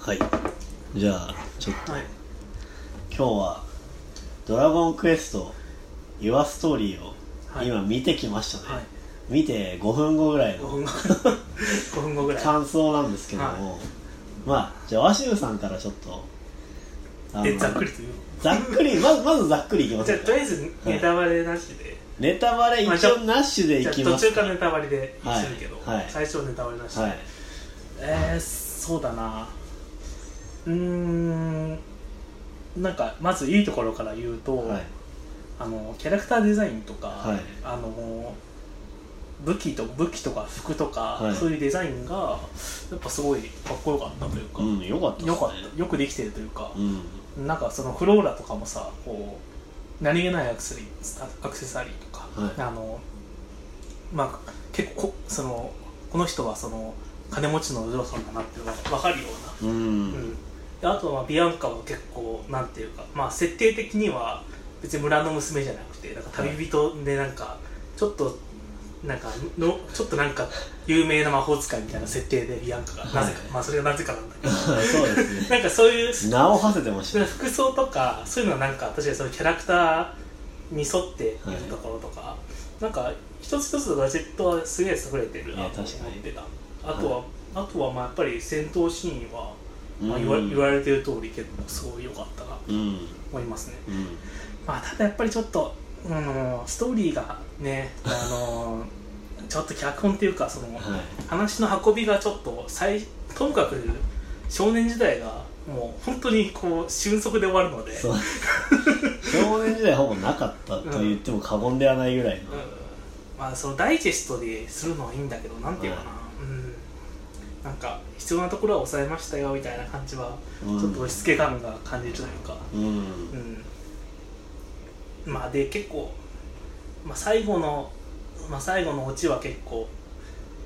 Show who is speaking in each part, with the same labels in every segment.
Speaker 1: はい。じゃあちょっと。
Speaker 2: はい。
Speaker 1: 今日は「ドラゴンクエスト Your Story」を
Speaker 2: はい。
Speaker 1: 今見てきましたね、
Speaker 2: はい。
Speaker 1: 見て5分後ぐらい
Speaker 2: 5
Speaker 1: の
Speaker 2: 分後。5分後ぐらい。
Speaker 1: 感想なんですけども、まあじゃあ鷲羽さんからちょっと
Speaker 2: ざっくりと言う。
Speaker 1: ざっくりまずまずざっくりいきます
Speaker 2: じゃあとりあえずネタバレなしで、
Speaker 1: ネタバレ一応なしでいきます
Speaker 2: 途中からネタバレで
Speaker 1: はい
Speaker 2: するけど、
Speaker 1: はい。
Speaker 2: 最初ネタバレなしで、
Speaker 1: はい。
Speaker 2: えー、そうだなうーんなんかまずいいところから言うと、
Speaker 1: はい。
Speaker 2: あのキャラクターデザインとか、
Speaker 1: はい。
Speaker 2: あの武器と武器とか服とか、
Speaker 1: はい。
Speaker 2: そういうデザインがやっぱすごいかっこよかったというか、
Speaker 1: うんよかったね。
Speaker 2: よかった。よくできてるというか
Speaker 1: う、ん。
Speaker 2: なんかそのフローラとかもさこう何気ないアクセサリーアクセサリーとか、
Speaker 1: はい。
Speaker 2: あのまあ結構こそのこの人はその金持ちのお嬢さんだなっていうのが分かるような、
Speaker 1: うん、
Speaker 2: うんであとはまあビアンカは結構なんていうかまあ設定的には別に村の娘じゃなくてなんか旅人でなんかちょっとなんかのちょっとなんか有名な魔法使いみたいな設定でビアンカが。なぜか、
Speaker 1: はい
Speaker 2: まあそれがなぜかなんだけど。
Speaker 1: そうですね。
Speaker 2: なんかそういう
Speaker 1: 名を馳せてましたね。
Speaker 2: 服装とかそういうのはなんか確かにそのキャラクターに沿ってい。るところとか、なんか一つ一つのガジェットはすげえ優れてるなと思ってた。あとは、あとはまあやっぱり戦闘シーンは、まあ、言わ
Speaker 1: うん。
Speaker 2: 言われてる通り結構すごい良かったなと
Speaker 1: うん
Speaker 2: 思いますね。
Speaker 1: うん。
Speaker 2: まあただやっぱりちょっと、あのストーリーがねあの ちょっと脚本っていうかその、
Speaker 1: はい。
Speaker 2: 話の運びがちょっと最ともかく少年時代がもう本当にこう瞬足で終わるので。
Speaker 1: 少年時代ほぼなかったと言っても過言ではないぐらいの、
Speaker 2: うん。まあそのダイジェストでするのはいいんだけどなんていうかな、
Speaker 1: は
Speaker 2: うん。なんか必要なところは抑えましたよみたいな感じは
Speaker 1: うん。
Speaker 2: ちょっと押し付け感が感じるというか、
Speaker 1: うん。
Speaker 2: うん。まあで結構、まあ、最後の、まあ、最後のオチは結構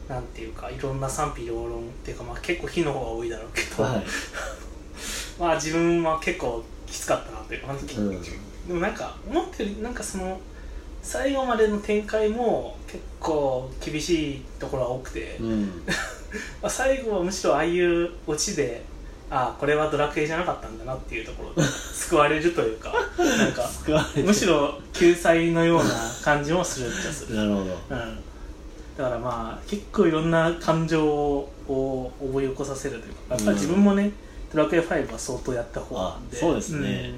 Speaker 2: なんていうかいろんな賛否両論っていうか、まあ、結構火の方が多いだろうけど、
Speaker 1: はい。
Speaker 2: まあ自分は結構きつかったなというか、
Speaker 1: うん。
Speaker 2: でもなんか思ったよりなんかその最後までの展開も結構厳しいところが多くて、
Speaker 1: うん
Speaker 2: まあ、最後はむしろああいうオチでああこれはドラクエじゃなかったんだなっていうところで 救われるというかなんか
Speaker 1: 救われて
Speaker 2: むしろ救済のような感じもするっちゃする、
Speaker 1: なるほど。
Speaker 2: うん、だからまあ結構いろんな感情を覚え起こさせるというかやっぱり自分もね、ドラクエ5は相当やった方なんで。
Speaker 1: あそうですね。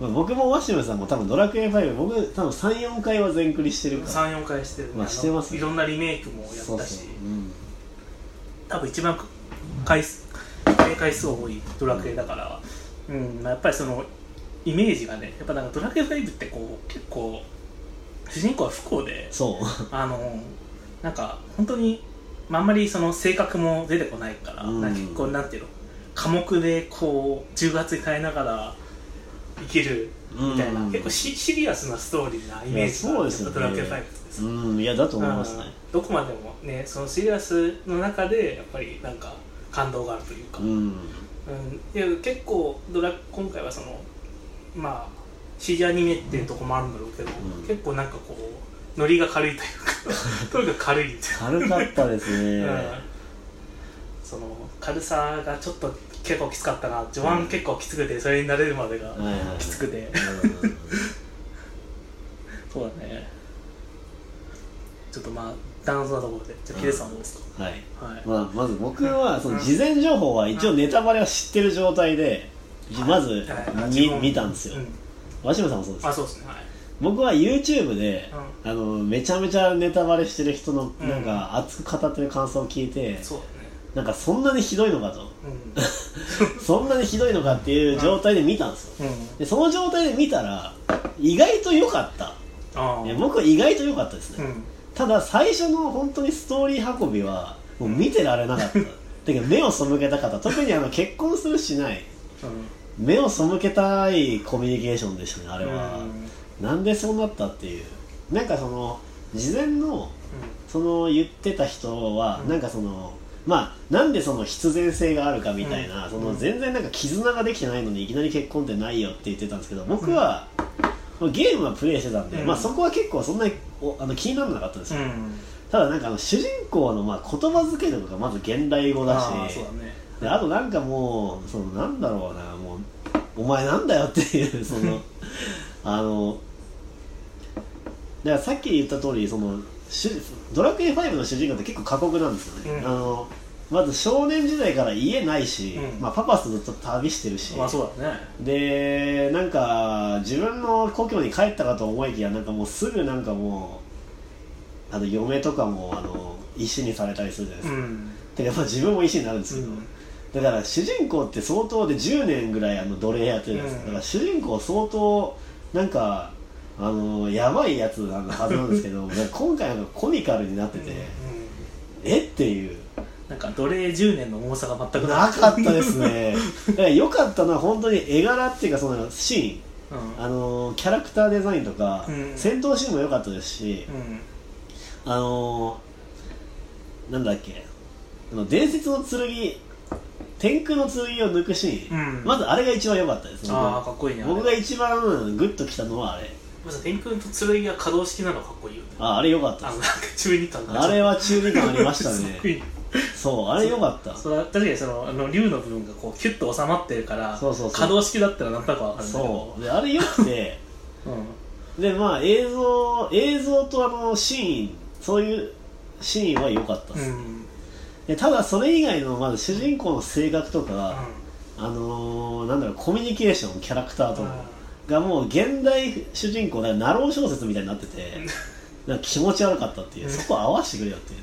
Speaker 1: まあ僕も鷲見さんも多分ドラクエ5僕多分34回は全クリしてる
Speaker 2: うん、
Speaker 1: から。
Speaker 2: 34回してる。ね、
Speaker 1: まあしてますね。
Speaker 2: いろんなリメイクもやったし。
Speaker 1: そうそう。うん
Speaker 2: 多分一番回数回数多いドラクエだから、うんまあやっぱりそのイメージがねやっぱなんかドラクエ5ってこう結構主人公は不幸で
Speaker 1: そう。
Speaker 2: あのなんか本当に、まあ、あんまりその性格も出てこないから、
Speaker 1: うん。
Speaker 2: か結構なんていうの寡黙でこう重圧に耐えながら生きるみたいな、
Speaker 1: うん。
Speaker 2: 結構シシリアスなストーリーなイメージが
Speaker 1: ね。
Speaker 2: ドラクエ5ってさ
Speaker 1: うんいやだと思いますね。
Speaker 2: うん。どこまでもねそのシリアスの中でやっぱりなんか感動があるというか、
Speaker 1: うん。
Speaker 2: うん。いや結構ドラ今回はそのまあ CG アニメっていうとこもあるんだろうけど、
Speaker 1: うん。
Speaker 2: 結構なんかこうノリが軽いというか とにかく軽いみたいな、
Speaker 1: 軽かったですね。
Speaker 2: うん。その軽さがちょっと結構きつかったな。序盤結構きつくてそれに慣れるまでがきつくて、
Speaker 1: うん。
Speaker 2: そうだね。ちょっとまあダンスなところでじゃあヒデさんどうですか、
Speaker 1: はい。
Speaker 2: はい。
Speaker 1: まあ、まず僕はその事前情報は一応ネタバレは知ってる状態でまず
Speaker 2: はい。
Speaker 1: 見見たんですよ。
Speaker 2: うん。
Speaker 1: 鷲見さんもそうです。
Speaker 2: あそうですね。はい。
Speaker 1: 僕は YouTube で
Speaker 2: う
Speaker 1: あのめちゃめちゃネタバレしてる人の
Speaker 2: うん。
Speaker 1: なんか熱く語ってる感想を聞いて
Speaker 2: そう。だね
Speaker 1: なんかそんなにひどいのかと。
Speaker 2: うん。
Speaker 1: そんなにひどいのかっていう状態で見たんですよ。
Speaker 2: うん。
Speaker 1: でその状態で見たら意外と良かった。いや僕は意外と良かったですね、
Speaker 2: うん。
Speaker 1: ただ最初の本当にストーリー運びはもう見てられなかった。だけど目を背けた方特にあの結婚するしない。目を背けたいコミュニケーションでしたねあれは、なんでそうなったっていう。なんかその事前のその言ってた人は、
Speaker 2: うん。
Speaker 1: なんかそのまあなんでその必然性があるかみたいな、
Speaker 2: うん。
Speaker 1: その全然なんか絆ができてないのにいきなり結婚ってないよって言ってたんですけど僕は、ゲームはプレイしてたんで、
Speaker 2: うん。
Speaker 1: まあそこは結構そんなにおあの気にならなかったんですよ、
Speaker 2: うん。
Speaker 1: ただなんかあの主人公のまあ言葉遣いとかがまず現代語だし
Speaker 2: ああそうだね。
Speaker 1: であとなんかもうそのなんだろうなもうお前なんだよっていうその あのだからさっき言った通りその主ドラクエ5の主人公って結構過酷なんですよね、
Speaker 2: うん。
Speaker 1: あのまず少年時代から家ないし、
Speaker 2: うん。
Speaker 1: まあ、パパスとずっと旅してるし、
Speaker 2: まあそうだね。
Speaker 1: でなんか自分の故郷に帰ったかと思いきやなんかもうすぐなんかもうあの嫁とかもあの石にされたりするじゃないですか、
Speaker 2: うん。
Speaker 1: てかまあ自分も石になるんですけど、
Speaker 2: うん。
Speaker 1: だから主人公って相当で10年ぐらいあの奴隷やってるんです、
Speaker 2: うん。
Speaker 1: だから主人公相当なんかあのやばいやつなはずなんですけど 今回なんかコミカルになってて、
Speaker 2: うん
Speaker 1: え？っていう。
Speaker 2: なんか奴隷10年の重さが全く
Speaker 1: なかった。ですね。だから良かったのは本当に絵柄っていうかそのシーン。
Speaker 2: うん。
Speaker 1: あのキャラクターデザインとか、
Speaker 2: うん。
Speaker 1: 戦闘シーンも良かったですし、
Speaker 2: うん。
Speaker 1: あのなんだっけ？あの伝説の剣天空の剣を抜くシーン、
Speaker 2: うん。
Speaker 1: まずあれが一番良かったです。
Speaker 2: ね
Speaker 1: 僕が一番グッときたのはあれ
Speaker 2: まず天空と剣が可動式なのかっこいいよね。
Speaker 1: ああれ良かった。
Speaker 2: あのなんか中二感が。
Speaker 1: あれは中二感ありました
Speaker 2: す
Speaker 1: ね。そうあれ良かった。
Speaker 2: それは確かにそのあの竜の部分がこうキュッと収まってるから
Speaker 1: そうそうそう。
Speaker 2: 可動式だったらなんとなくわかるんだけど。
Speaker 1: そう。であれ良くて
Speaker 2: う
Speaker 1: でまあ映像映像とあのシーンそういうシーンは良かったです、
Speaker 2: んうん。
Speaker 1: でただそれ以外のまず主人公の性格とか、あのー、なんだろうコミュニケーションキャラクターとかがもう現代主人公だからナロー小説みたいになってて なんか気持ち悪かったっていう
Speaker 2: うん。
Speaker 1: そこ合わせてくれよっていう。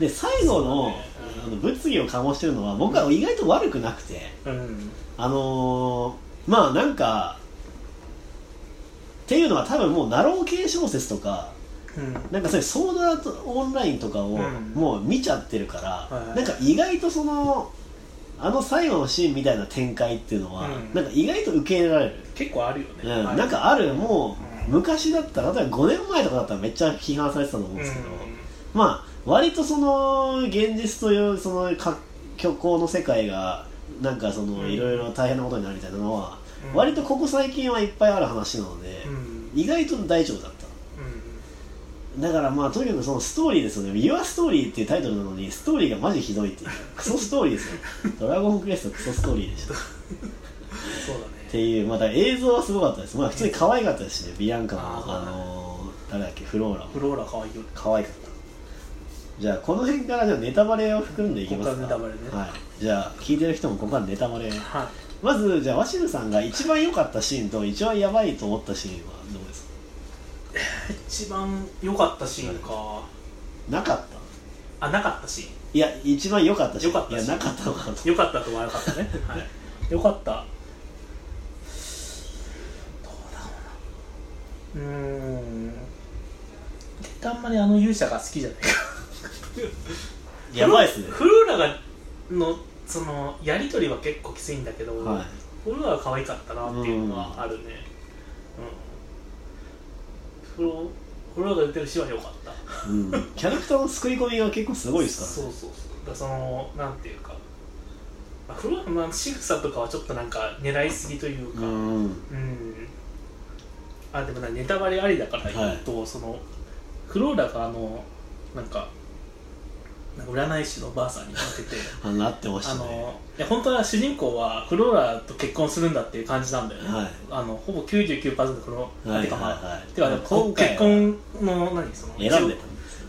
Speaker 1: で最後の,、
Speaker 2: ね。
Speaker 1: あの物議を醸してるのは僕は意外と悪くなくて
Speaker 2: うん。
Speaker 1: あのー、まあなんかっていうのは多分もうナロー系小説とか
Speaker 2: うん。
Speaker 1: なんかそういうソードアートオンラインとかを
Speaker 2: うん。
Speaker 1: もう見ちゃってるから、
Speaker 2: はいはい。
Speaker 1: なんか意外とそのあの最後のシーンみたいな展開っていうのは、
Speaker 2: うん。
Speaker 1: なんか意外と受け入れられる、
Speaker 2: 結構あるよね。
Speaker 1: うん。
Speaker 2: はい。
Speaker 1: なんかあるもう、
Speaker 2: うん。
Speaker 1: 昔だったら例えば5年前とかだったらめっちゃ批判されてたと思うんですけど、
Speaker 2: う
Speaker 1: まあ割とその現実というそのか虚構の世界がなんかその
Speaker 2: うん。
Speaker 1: いろいろ大変なことになるみたいなのは、
Speaker 2: うん。
Speaker 1: 割とここ最近はいっぱいある話なので、
Speaker 2: んうん。
Speaker 1: 意外と大丈夫だっだからまあとにかくそのストーリーですよね「Your Story」っていうタイトルなのにストーリーがマジひどいっていう。クソストーリーですよ。ドラゴンクエストクソストーリーでした。っ
Speaker 2: そうだね。
Speaker 1: ていうまた映像はすごかったです。まあ普通に可愛かったですしね。ビアンカも
Speaker 2: あ
Speaker 1: のー、誰だっけ？フローラ。も
Speaker 2: フローラ可愛い
Speaker 1: 可愛かった。じゃあこの辺からじゃあネタバレを含んでいきますか。
Speaker 2: ね。
Speaker 1: はい。じゃあ聞いてる人もここからネタバレ。
Speaker 2: はい。
Speaker 1: まずじゃあワシルさんが一番良かったシーンと一番やばいと思ったシーンは？
Speaker 2: 一番良かったシーンか。
Speaker 1: なかった？
Speaker 2: あなかったシーン。
Speaker 1: いや一番良かったシーン。
Speaker 2: 良かった
Speaker 1: いやなかったのかなと
Speaker 2: 良かったとは良かったね。はい。良かった。どうだろうな。うーん。あんまりあの勇者が好きじゃないか。
Speaker 1: やばいっすね。
Speaker 2: フローラがのそのやり取りは結構きついんだけど、
Speaker 1: はい。
Speaker 2: フローラが可愛かったなっていうのはあるね。うん、フロフローラが出てるシーンは良かった。
Speaker 1: うん、キャラクターの作り込みが結構すごいですから
Speaker 2: そうそうそう。だそのなんていうか。まあフローラの仕草とかはちょっとなんか狙いすぎというか。
Speaker 1: うん。
Speaker 2: うん。あでもなネタバレありだから言うと、そのフローラがあのなんかなんか占い師のばあさんになってて。
Speaker 1: あなってまし
Speaker 2: あ
Speaker 1: たね。
Speaker 2: のいや本当は主人公はフローラと結婚するんだっていう感じなんだよね、
Speaker 1: はい。
Speaker 2: あのほぼ99%フローラ、
Speaker 1: はい
Speaker 2: てかまあ、
Speaker 1: はい。はい
Speaker 2: てか結婚の何その
Speaker 1: 選んで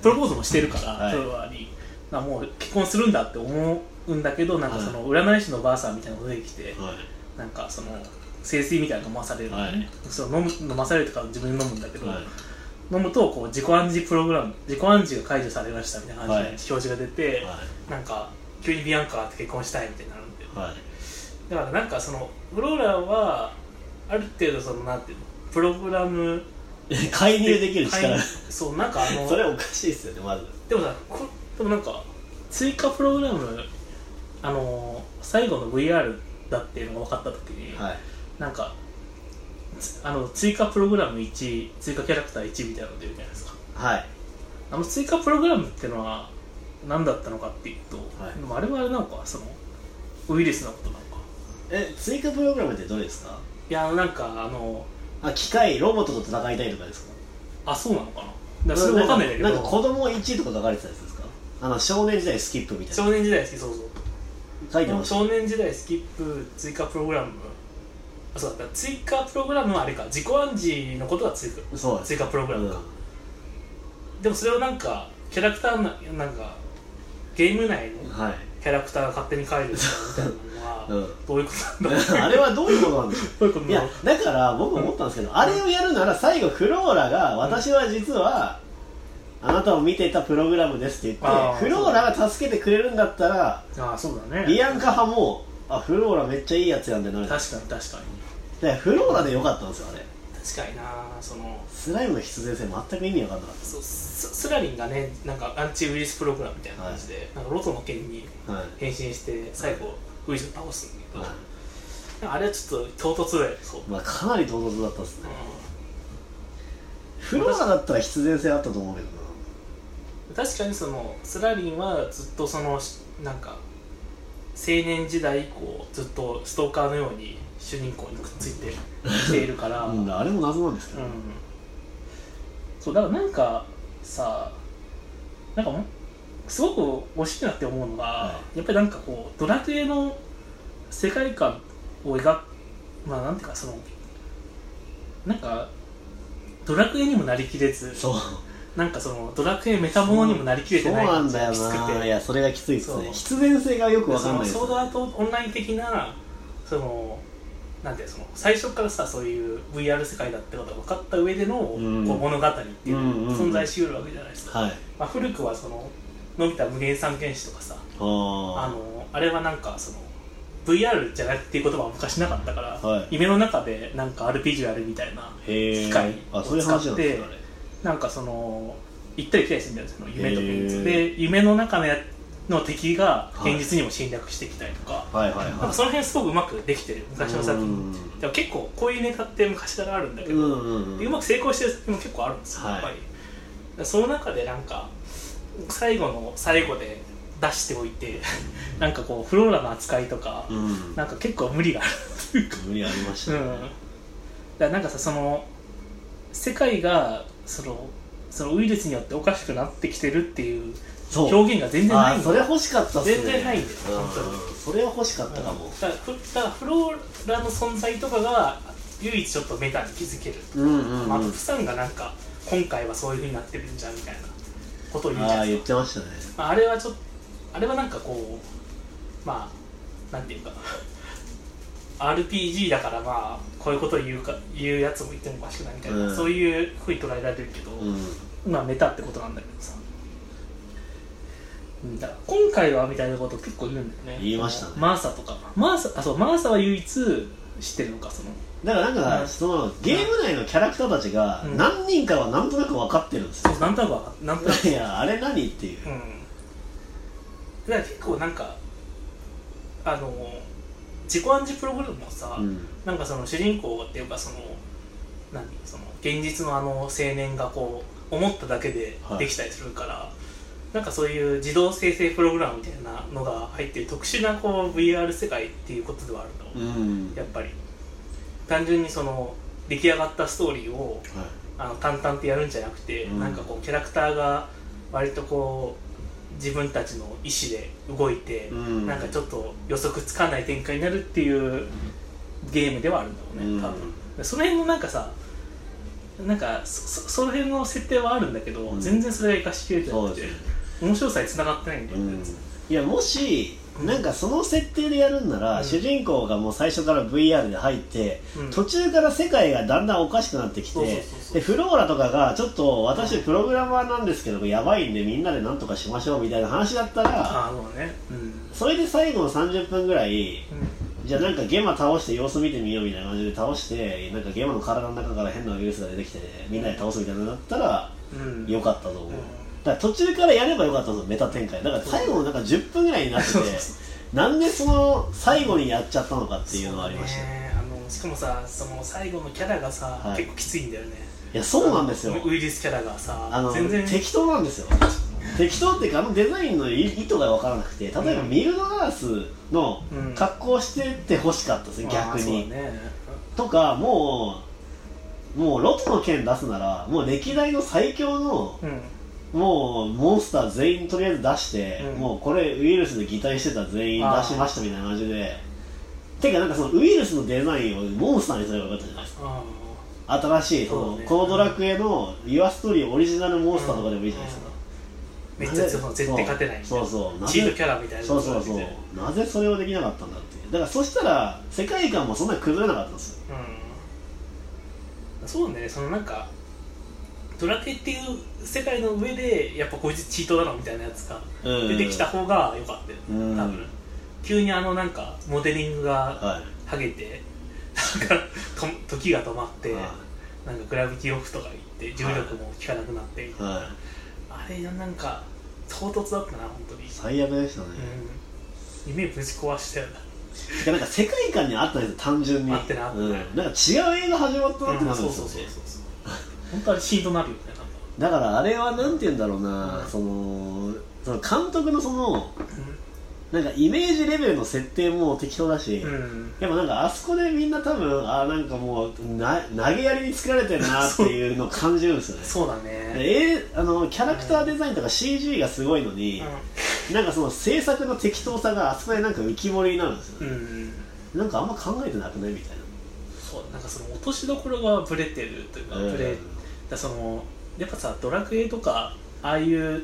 Speaker 2: プロポーズもしてるから、
Speaker 1: はい。
Speaker 2: フローラになもう結婚するんだって思うんだけどなんかその占い師のばあさんみたいなのが出てきて、
Speaker 1: はい。
Speaker 2: なんかその清水みたいなの飲まされるその飲む飲まされるとか自分で飲むんだけど、
Speaker 1: はい
Speaker 2: 飲むとこう自己暗示プログラム自己暗示が解除されましたみたいな感じで
Speaker 1: はい。
Speaker 2: 表示が出て、
Speaker 1: は
Speaker 2: なんか急にビアンカって結婚したいみたいになるんで。
Speaker 1: いはい。
Speaker 2: だからなんかそのフローラはある程度そのなんていうのプログラム
Speaker 1: 介入できる力。
Speaker 2: 介そうなんかあの
Speaker 1: それおかしいですよねまず。
Speaker 2: でもさこでもなんか追加プログラムあの最後の VR だっていうのが分かった時に、
Speaker 1: はい。
Speaker 2: なんかつあの追加プログラム1追加キャラクター1みたいなの出るじゃないですか。
Speaker 1: はい。
Speaker 2: あの追加プログラムっていうのは何だったのかっていうと、
Speaker 1: はい。
Speaker 2: でもあれはあれなのかそのウイルスのことなのか。
Speaker 1: え追加プログラムってどれですか？
Speaker 2: いやなんかあの
Speaker 1: あ機械ロボットと戦いたいとかですか？
Speaker 2: あそうなのかな？だからそれわかんないんだけど。
Speaker 1: なんか子供1とか書かれてたやつですか？あの少年時代スキップみたいな。
Speaker 2: 少年時代好きそうそう。
Speaker 1: 書いてました
Speaker 2: 少年時代スキップ追加プログラムあそうだ追加プログラムはあれか自己暗示のことが追加
Speaker 1: そうです
Speaker 2: 追加プログラムか、でもそれをなんかキャラクターななんかゲーム内の
Speaker 1: うんはい。
Speaker 2: キャラクターが勝手に変えるみたいなのは
Speaker 1: うん。
Speaker 2: どういうことなんだ
Speaker 1: あれはどういうことなんでしょ
Speaker 2: どうい
Speaker 1: やだから僕思ったんですけど、あれをやるなら最後フローラが私は実はあなたを見てたプログラムですって言ってフローラが助けてくれるんだったら
Speaker 2: ああそうだね。
Speaker 1: ビアンカ派もあフローラめっちゃいいやつやんってなる。
Speaker 2: 確かに確かに。
Speaker 1: でフローラでよかったんですよあれ。
Speaker 2: 確かになその。
Speaker 1: スライムの必然性全く意味わかんなかっ
Speaker 2: そうススラリンがねなんかアンチウイルスプログラムみたいな感じで、なんかロトの剣に
Speaker 1: たはい。
Speaker 2: 変身して最後ウイルスを倒すんだけど、
Speaker 1: はい。
Speaker 2: あれはちょっと唐突だよ
Speaker 1: まあ、かなり唐突だったっすね。
Speaker 2: う
Speaker 1: フローラだったら必然性あったと思うけど
Speaker 2: ん確かにそのスラリンはずっとそのしなんか青年時代以降ずっとストーカーのように主人公にくっついてきているから、
Speaker 1: な、うん、あれも謎なんですけど、
Speaker 2: うん。そうだからなんかさなんかもすごく惜しいなって思うのが、
Speaker 1: は
Speaker 2: やっぱりなんかこうドラクエの世界観を描くまあなんていうかそのなんかドラクエにもなりきれず
Speaker 1: そう
Speaker 2: なんかそのドラクエメタモノにもなりきれてない
Speaker 1: そうなんだよ
Speaker 2: きつくて。
Speaker 1: ないやそれがきついですね。必然性がよくわかんないです
Speaker 2: ソードアートオンライン的なそのなんていうのその最初からさそういう VR 世界だってことが分かった上での、
Speaker 1: うん。
Speaker 2: こう物語っていうのが存在しうるわけじゃないですか、
Speaker 1: はい。
Speaker 2: まあ、古くはそののび太無限三剣士とかさあ
Speaker 1: あ
Speaker 2: のあれはなんかその VR じゃなくていう言葉は昔なかったから、
Speaker 1: はい。
Speaker 2: 夢の中でなんか RPG をやるみたいな機械を使って
Speaker 1: ですかあれ
Speaker 2: なんかその行ったり来たりするんだよその夢と現実。で夢の中のやの敵が現実にも侵略してきたりとか、
Speaker 1: はいはいは
Speaker 2: なんかその辺すごくうまくできてる昔の作品。でも結構こういうネタって昔からあるんだけど、
Speaker 1: いう
Speaker 2: まく成功してる作品も結構あるんですよ、
Speaker 1: はい。
Speaker 2: やっぱり。でその中でなんか最後の最後で出しておいてなんかこうフローラの扱いとか、
Speaker 1: うん。
Speaker 2: なんか結構無理があるというか。
Speaker 1: 無理ありましたね。
Speaker 2: うん、だからなんかさその世界がそのそのウイルスによっておかしくなってきてるっていう表現が全然ないんだ。
Speaker 1: あそれ欲しかったっすね。
Speaker 2: 全然ないんだよ
Speaker 1: うん。
Speaker 2: 本当に。
Speaker 1: それは欲しかったかも。
Speaker 2: だからフだからフローラの存在とかが唯一ちょっとメタに気づける、
Speaker 1: うんうんうん。
Speaker 2: まあ、あとフさんがなんか今回はそういうふうになってるんじゃんみたいなことを言うじゃ
Speaker 1: ああ言ってましたね。
Speaker 2: かまあ、あれはちょっとあれはなんかこうまあなんていうか RPG だからまあこういうことを言うか言うやつもいてもおかしくないみたいな、
Speaker 1: うん。
Speaker 2: そういうふうに捉えられるけど、
Speaker 1: うん。
Speaker 2: まあメタってことなんだけどさ。うんだから今回はみたいなこと結構言うんだよね。
Speaker 1: 言いましたね。
Speaker 2: マーサとか。マーサあそうマーサは唯一知ってるのかその。
Speaker 1: だからなんか、
Speaker 2: うん。
Speaker 1: そのゲーム内のキャラクターたちが
Speaker 2: うん。
Speaker 1: 何人かはなんとなく分かってるんですよ。
Speaker 2: そう、なんとなくわかっなんとなく。
Speaker 1: いやあれ何っていう。
Speaker 2: うん。だから結構なんかあの自己暗示プログラムもさ、
Speaker 1: うん。
Speaker 2: なんかその主人公っていうかその何その現実のあの青年がこう思っただけで
Speaker 1: はい。
Speaker 2: できたりするから、なんかそういう自動生成プログラムみたいなのが入ってる特殊なこう VR 世界っていうことではあるとう
Speaker 1: ん。
Speaker 2: やっぱり。単純にその出来上がったストーリーを
Speaker 1: はい。
Speaker 2: あの淡々とやるんじゃなくて、
Speaker 1: うん。
Speaker 2: なんかこうキャラクターが割とこう自分たちの意思で動いて、
Speaker 1: うん。
Speaker 2: なんかちょっと予測つかない展開になるっていうゲームではあるんだろうね多分、でその辺のなんかさなんかそそその辺の設定はあるんだけど、
Speaker 1: うん。
Speaker 2: 全然それが生かしきれてなくて面白さに繋がってないんだよね、
Speaker 1: うん。いやもしなんかその設定でやるんなら、
Speaker 2: うん。
Speaker 1: 主人公がもう最初から VR で入って、
Speaker 2: うん。
Speaker 1: 途中から世界がだんだんおかしくなってきてでフローラとかがちょっと私プログラマーなんですけどやばいんでみんなでなんとかしましょうみたいな話だったら
Speaker 2: あうね。うん、
Speaker 1: それで最後の30分ぐらい
Speaker 2: うん。
Speaker 1: じゃあなんかゲマ倒して様子見てみようみたいな感じで倒してなんかゲマの体の中から変なウイルスが出てきて、みんなで倒すみたいなのだったら
Speaker 2: うん。
Speaker 1: よかったと思う、
Speaker 2: うん
Speaker 1: だから途中からやればよかったんですよメタ展開。だから最後のなんか10分ぐらいになっててなんでその最後にやっちゃったのかっていうのはありました、
Speaker 2: ねあのしかもさその最後のキャラがさ、
Speaker 1: はい。
Speaker 2: 結構きついんだよね。
Speaker 1: いやそうなんですよ。
Speaker 2: ウイルスキャラがさ
Speaker 1: あの
Speaker 2: 全然。
Speaker 1: 適当なんですよ。適当っていうかあのデザインの意意図が分からなくて例えば
Speaker 2: うん。
Speaker 1: ミルドナースの
Speaker 2: うん。
Speaker 1: 格好をしてってほしかったですよ、逆に、
Speaker 2: まあそうね。
Speaker 1: とかもうもうロトの剣出すならもう歴代の最強の
Speaker 2: うん
Speaker 1: もうモンスター全員とりあえず出して、
Speaker 2: うん。
Speaker 1: もうこれウイルスで擬態してた全員出しましたみたいな感じで。てかなんかそのウイルスのデザインをモンスターにすればよかったじゃないですか。
Speaker 2: あ
Speaker 1: 新しいその
Speaker 2: ね。
Speaker 1: このドラクエのユアストーリーオリジナルモンスターとかでもいいじゃないですか、
Speaker 2: めっちゃ強そう絶対勝てないみたいな。
Speaker 1: そうそう。
Speaker 2: チートキャラみたいな
Speaker 1: そうそうそう。なぜそれをできなかったんだっていう。だからそしたら世界観もそんなに崩れなかったんですよ。
Speaker 2: うん。そうね。そのなんかドラクエっていう世界の上でやっぱこいつチートだろみたいなやつが
Speaker 1: うん。
Speaker 2: 出てきた方が良かったよ、
Speaker 1: うん。
Speaker 2: 多分。急にあのなんかモデリングが
Speaker 1: はい。
Speaker 2: ハゲてなんかと時が止まって、
Speaker 1: は
Speaker 2: なんかグラビティオフとか言って重力も効かなくなってみたい。な、
Speaker 1: い、はい、
Speaker 2: あれなんか唐突だったな本当に、
Speaker 1: 最悪でしたね、
Speaker 2: うん、夢ぶち壊したよな。
Speaker 1: なんか世界観にあったんですよ単純に。
Speaker 2: 合ってな
Speaker 1: うん、なんか違う映画始まったなってなるんですよ、
Speaker 2: そうそうそうそう本当あれシーンとなるよね
Speaker 1: だからあれはなんて言うんだろうな、
Speaker 2: うん。
Speaker 1: そのその監督のその
Speaker 2: う
Speaker 1: なんかイメージレベルの設定も適当だし、
Speaker 2: ん、うん。
Speaker 1: やっぱなんかあそこでみんな多分あなんかもうな投げやりに作られてるなっていうのを感じるんですよね。
Speaker 2: そうだね。
Speaker 1: えーあのキャラクターデザインとか CG がすごいのに、なんかその制作の適当さがあそこでなんか浮き彫りになるんですよね、
Speaker 2: ん、
Speaker 1: なんかあんま考えてなくないみたい
Speaker 2: そうなんかその落としどころがブレてるというか、
Speaker 1: な、
Speaker 2: ブレだそのやっぱさドラクエとかああいう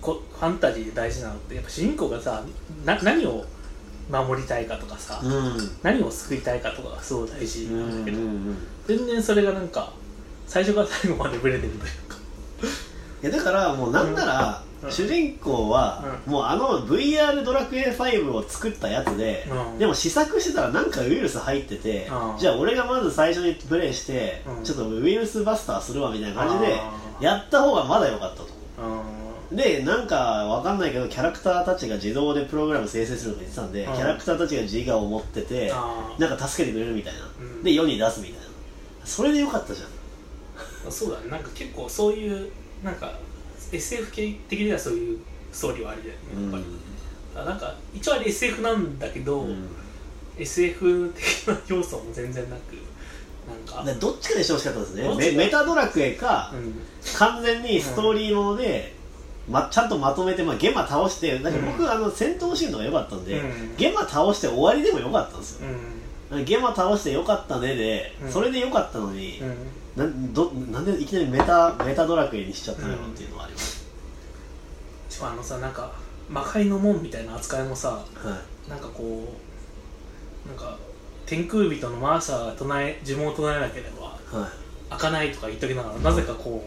Speaker 2: こファンタジーで大事なのってやっぱ主人公がさな何を守りたいかとかさ、
Speaker 1: うん。うん
Speaker 2: 何を救いたいかとかがすごい大事
Speaker 1: うん
Speaker 2: なんだけど、
Speaker 1: うん。
Speaker 2: 全然それがなんか最初から最後までブレてるというか。
Speaker 1: いやだからもうなんなら、
Speaker 2: うん
Speaker 1: 主人公は、もうあの VR ドラクエ5を作ったやつで、
Speaker 2: うん。
Speaker 1: でも試作してたらなんかウイルス入ってて、
Speaker 2: うん。
Speaker 1: じゃあ俺がまず最初にプレイして、
Speaker 2: うん。
Speaker 1: ちょっとウイルスバスターするわみたいな感じでやった方がまだ良かったと。
Speaker 2: うん。
Speaker 1: でなんかわかんないけどキャラクターたちが自動でプログラム生成するとか言ってたんで、
Speaker 2: うん。
Speaker 1: キャラクターたちが自我を持ってて、
Speaker 2: あ
Speaker 1: なんか助けてくれるみたいな、
Speaker 2: うん。
Speaker 1: で世に出すみたいな。それでよかったじゃん。
Speaker 2: ーそうだね。なんか結構そういうなんか SF 系的にはそういうストーリーはありだよねやっぱり、あなんか一応あれ SF なんだけど、
Speaker 1: うん。
Speaker 2: SF 的な要素も全然なくなんか、
Speaker 1: でどっちかでしてほしかったですね。メメタドラクエか、
Speaker 2: うん。
Speaker 1: 完全にストーリーもので、ま、ちゃんとまとめて、まあ、ゲマ倒してだから僕、
Speaker 2: うん。
Speaker 1: あの戦闘シーンとか良かったんで、
Speaker 2: うん。
Speaker 1: ゲマ倒して終わりでも良かったんですよ。
Speaker 2: うん。
Speaker 1: ゲマ倒して良かったねで、
Speaker 2: うん。
Speaker 1: それで良かったのに、
Speaker 2: うん
Speaker 1: なんどなんでいきなりメタメタドラクエにしちゃったのよっていうのはあります、
Speaker 2: しかもあのさなんか魔界の門みたいな扱いもさ
Speaker 1: はい。
Speaker 2: なんかこうなんか天空人のマーサーが唱え呪文を唱えなければ
Speaker 1: はい。
Speaker 2: 開かないとか言っときながらなぜかこ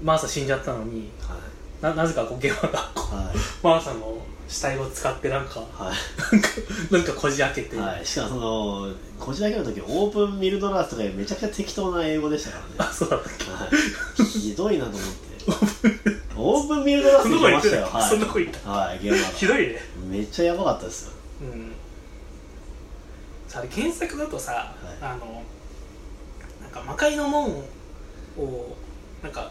Speaker 2: うマーサー死んじゃったのに
Speaker 1: はい。
Speaker 2: ななぜかこうゲマが
Speaker 1: はい。
Speaker 2: マーサーの死体を使ってなんか
Speaker 1: はい。
Speaker 2: なんかなんかこじ開けて、
Speaker 1: はい、しかもそのこじ開ける時オープンミルドラースとかめちゃくちゃ適当な英語でしたからね。
Speaker 2: あそうだったっけ？
Speaker 1: はい、ひどいなと思って。オープンミルドラースに
Speaker 2: そんな
Speaker 1: 来ましたよ。
Speaker 2: こと言ってた、そんなこと言った？
Speaker 1: はい、はい、ゲームは。
Speaker 2: ひどいね。
Speaker 1: めっちゃやばかったですよ。
Speaker 2: うん。さあれ原作だとさ、
Speaker 1: い。
Speaker 2: あのなんか魔界の門をなんか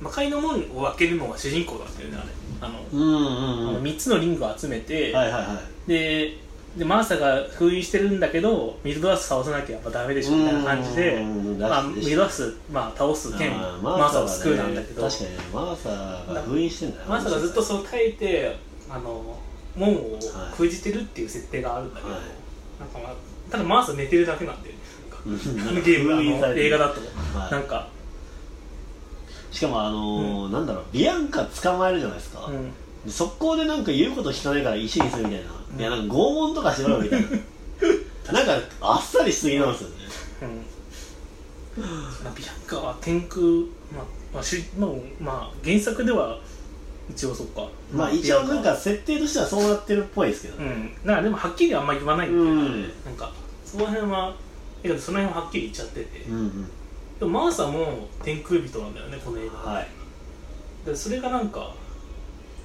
Speaker 2: 魔界の門を開けるのは主人公だったよねあれ。あの、
Speaker 1: うんうん
Speaker 2: あの
Speaker 1: うん
Speaker 2: 3つのリングを集めて、
Speaker 1: はいはいはい。
Speaker 2: ででマーサが封印してるんだけどミルドラス倒さなきゃやっぱダメでしょみたいな感じで
Speaker 1: うん。うんうん
Speaker 2: まあ、ミルドラス、まあ、倒す剣マーサを救うなんだけど。
Speaker 1: 確かにねマーサが封印してんだよ
Speaker 2: マーサがずっとそう耐えてあの門を封じてるっていう設定があるんだけど、
Speaker 1: はい。
Speaker 2: なんかまあただマーサ寝てるだけなんで
Speaker 1: うん。
Speaker 2: あのゲームあの映画だと、
Speaker 1: はい。
Speaker 2: なんか、
Speaker 1: しかもあのーなんだろうビアンカ捕まえるじゃないですか、
Speaker 2: うん、
Speaker 1: で速攻でなんか言うこと聞かないから石にするみたいな、
Speaker 2: うん。
Speaker 1: いやなんか拷問とかしろよみたいな。なんかあっさりしすぎなんですよね。
Speaker 2: うん。まあ、ビアンカは天空、まあまあしまあまあ、原作では一応そっか。
Speaker 1: まあ一応なんか設定としてはそうなってるっぽいですけど、
Speaker 2: うん。なんかでもはっきりあんま言わないっていうか、
Speaker 1: うん。
Speaker 2: なんかその辺はその辺ははっきり言っちゃってて、
Speaker 1: うんうん。
Speaker 2: でもマーサも天空人なんだよねこの映画。
Speaker 1: はい。
Speaker 2: でそれがなんか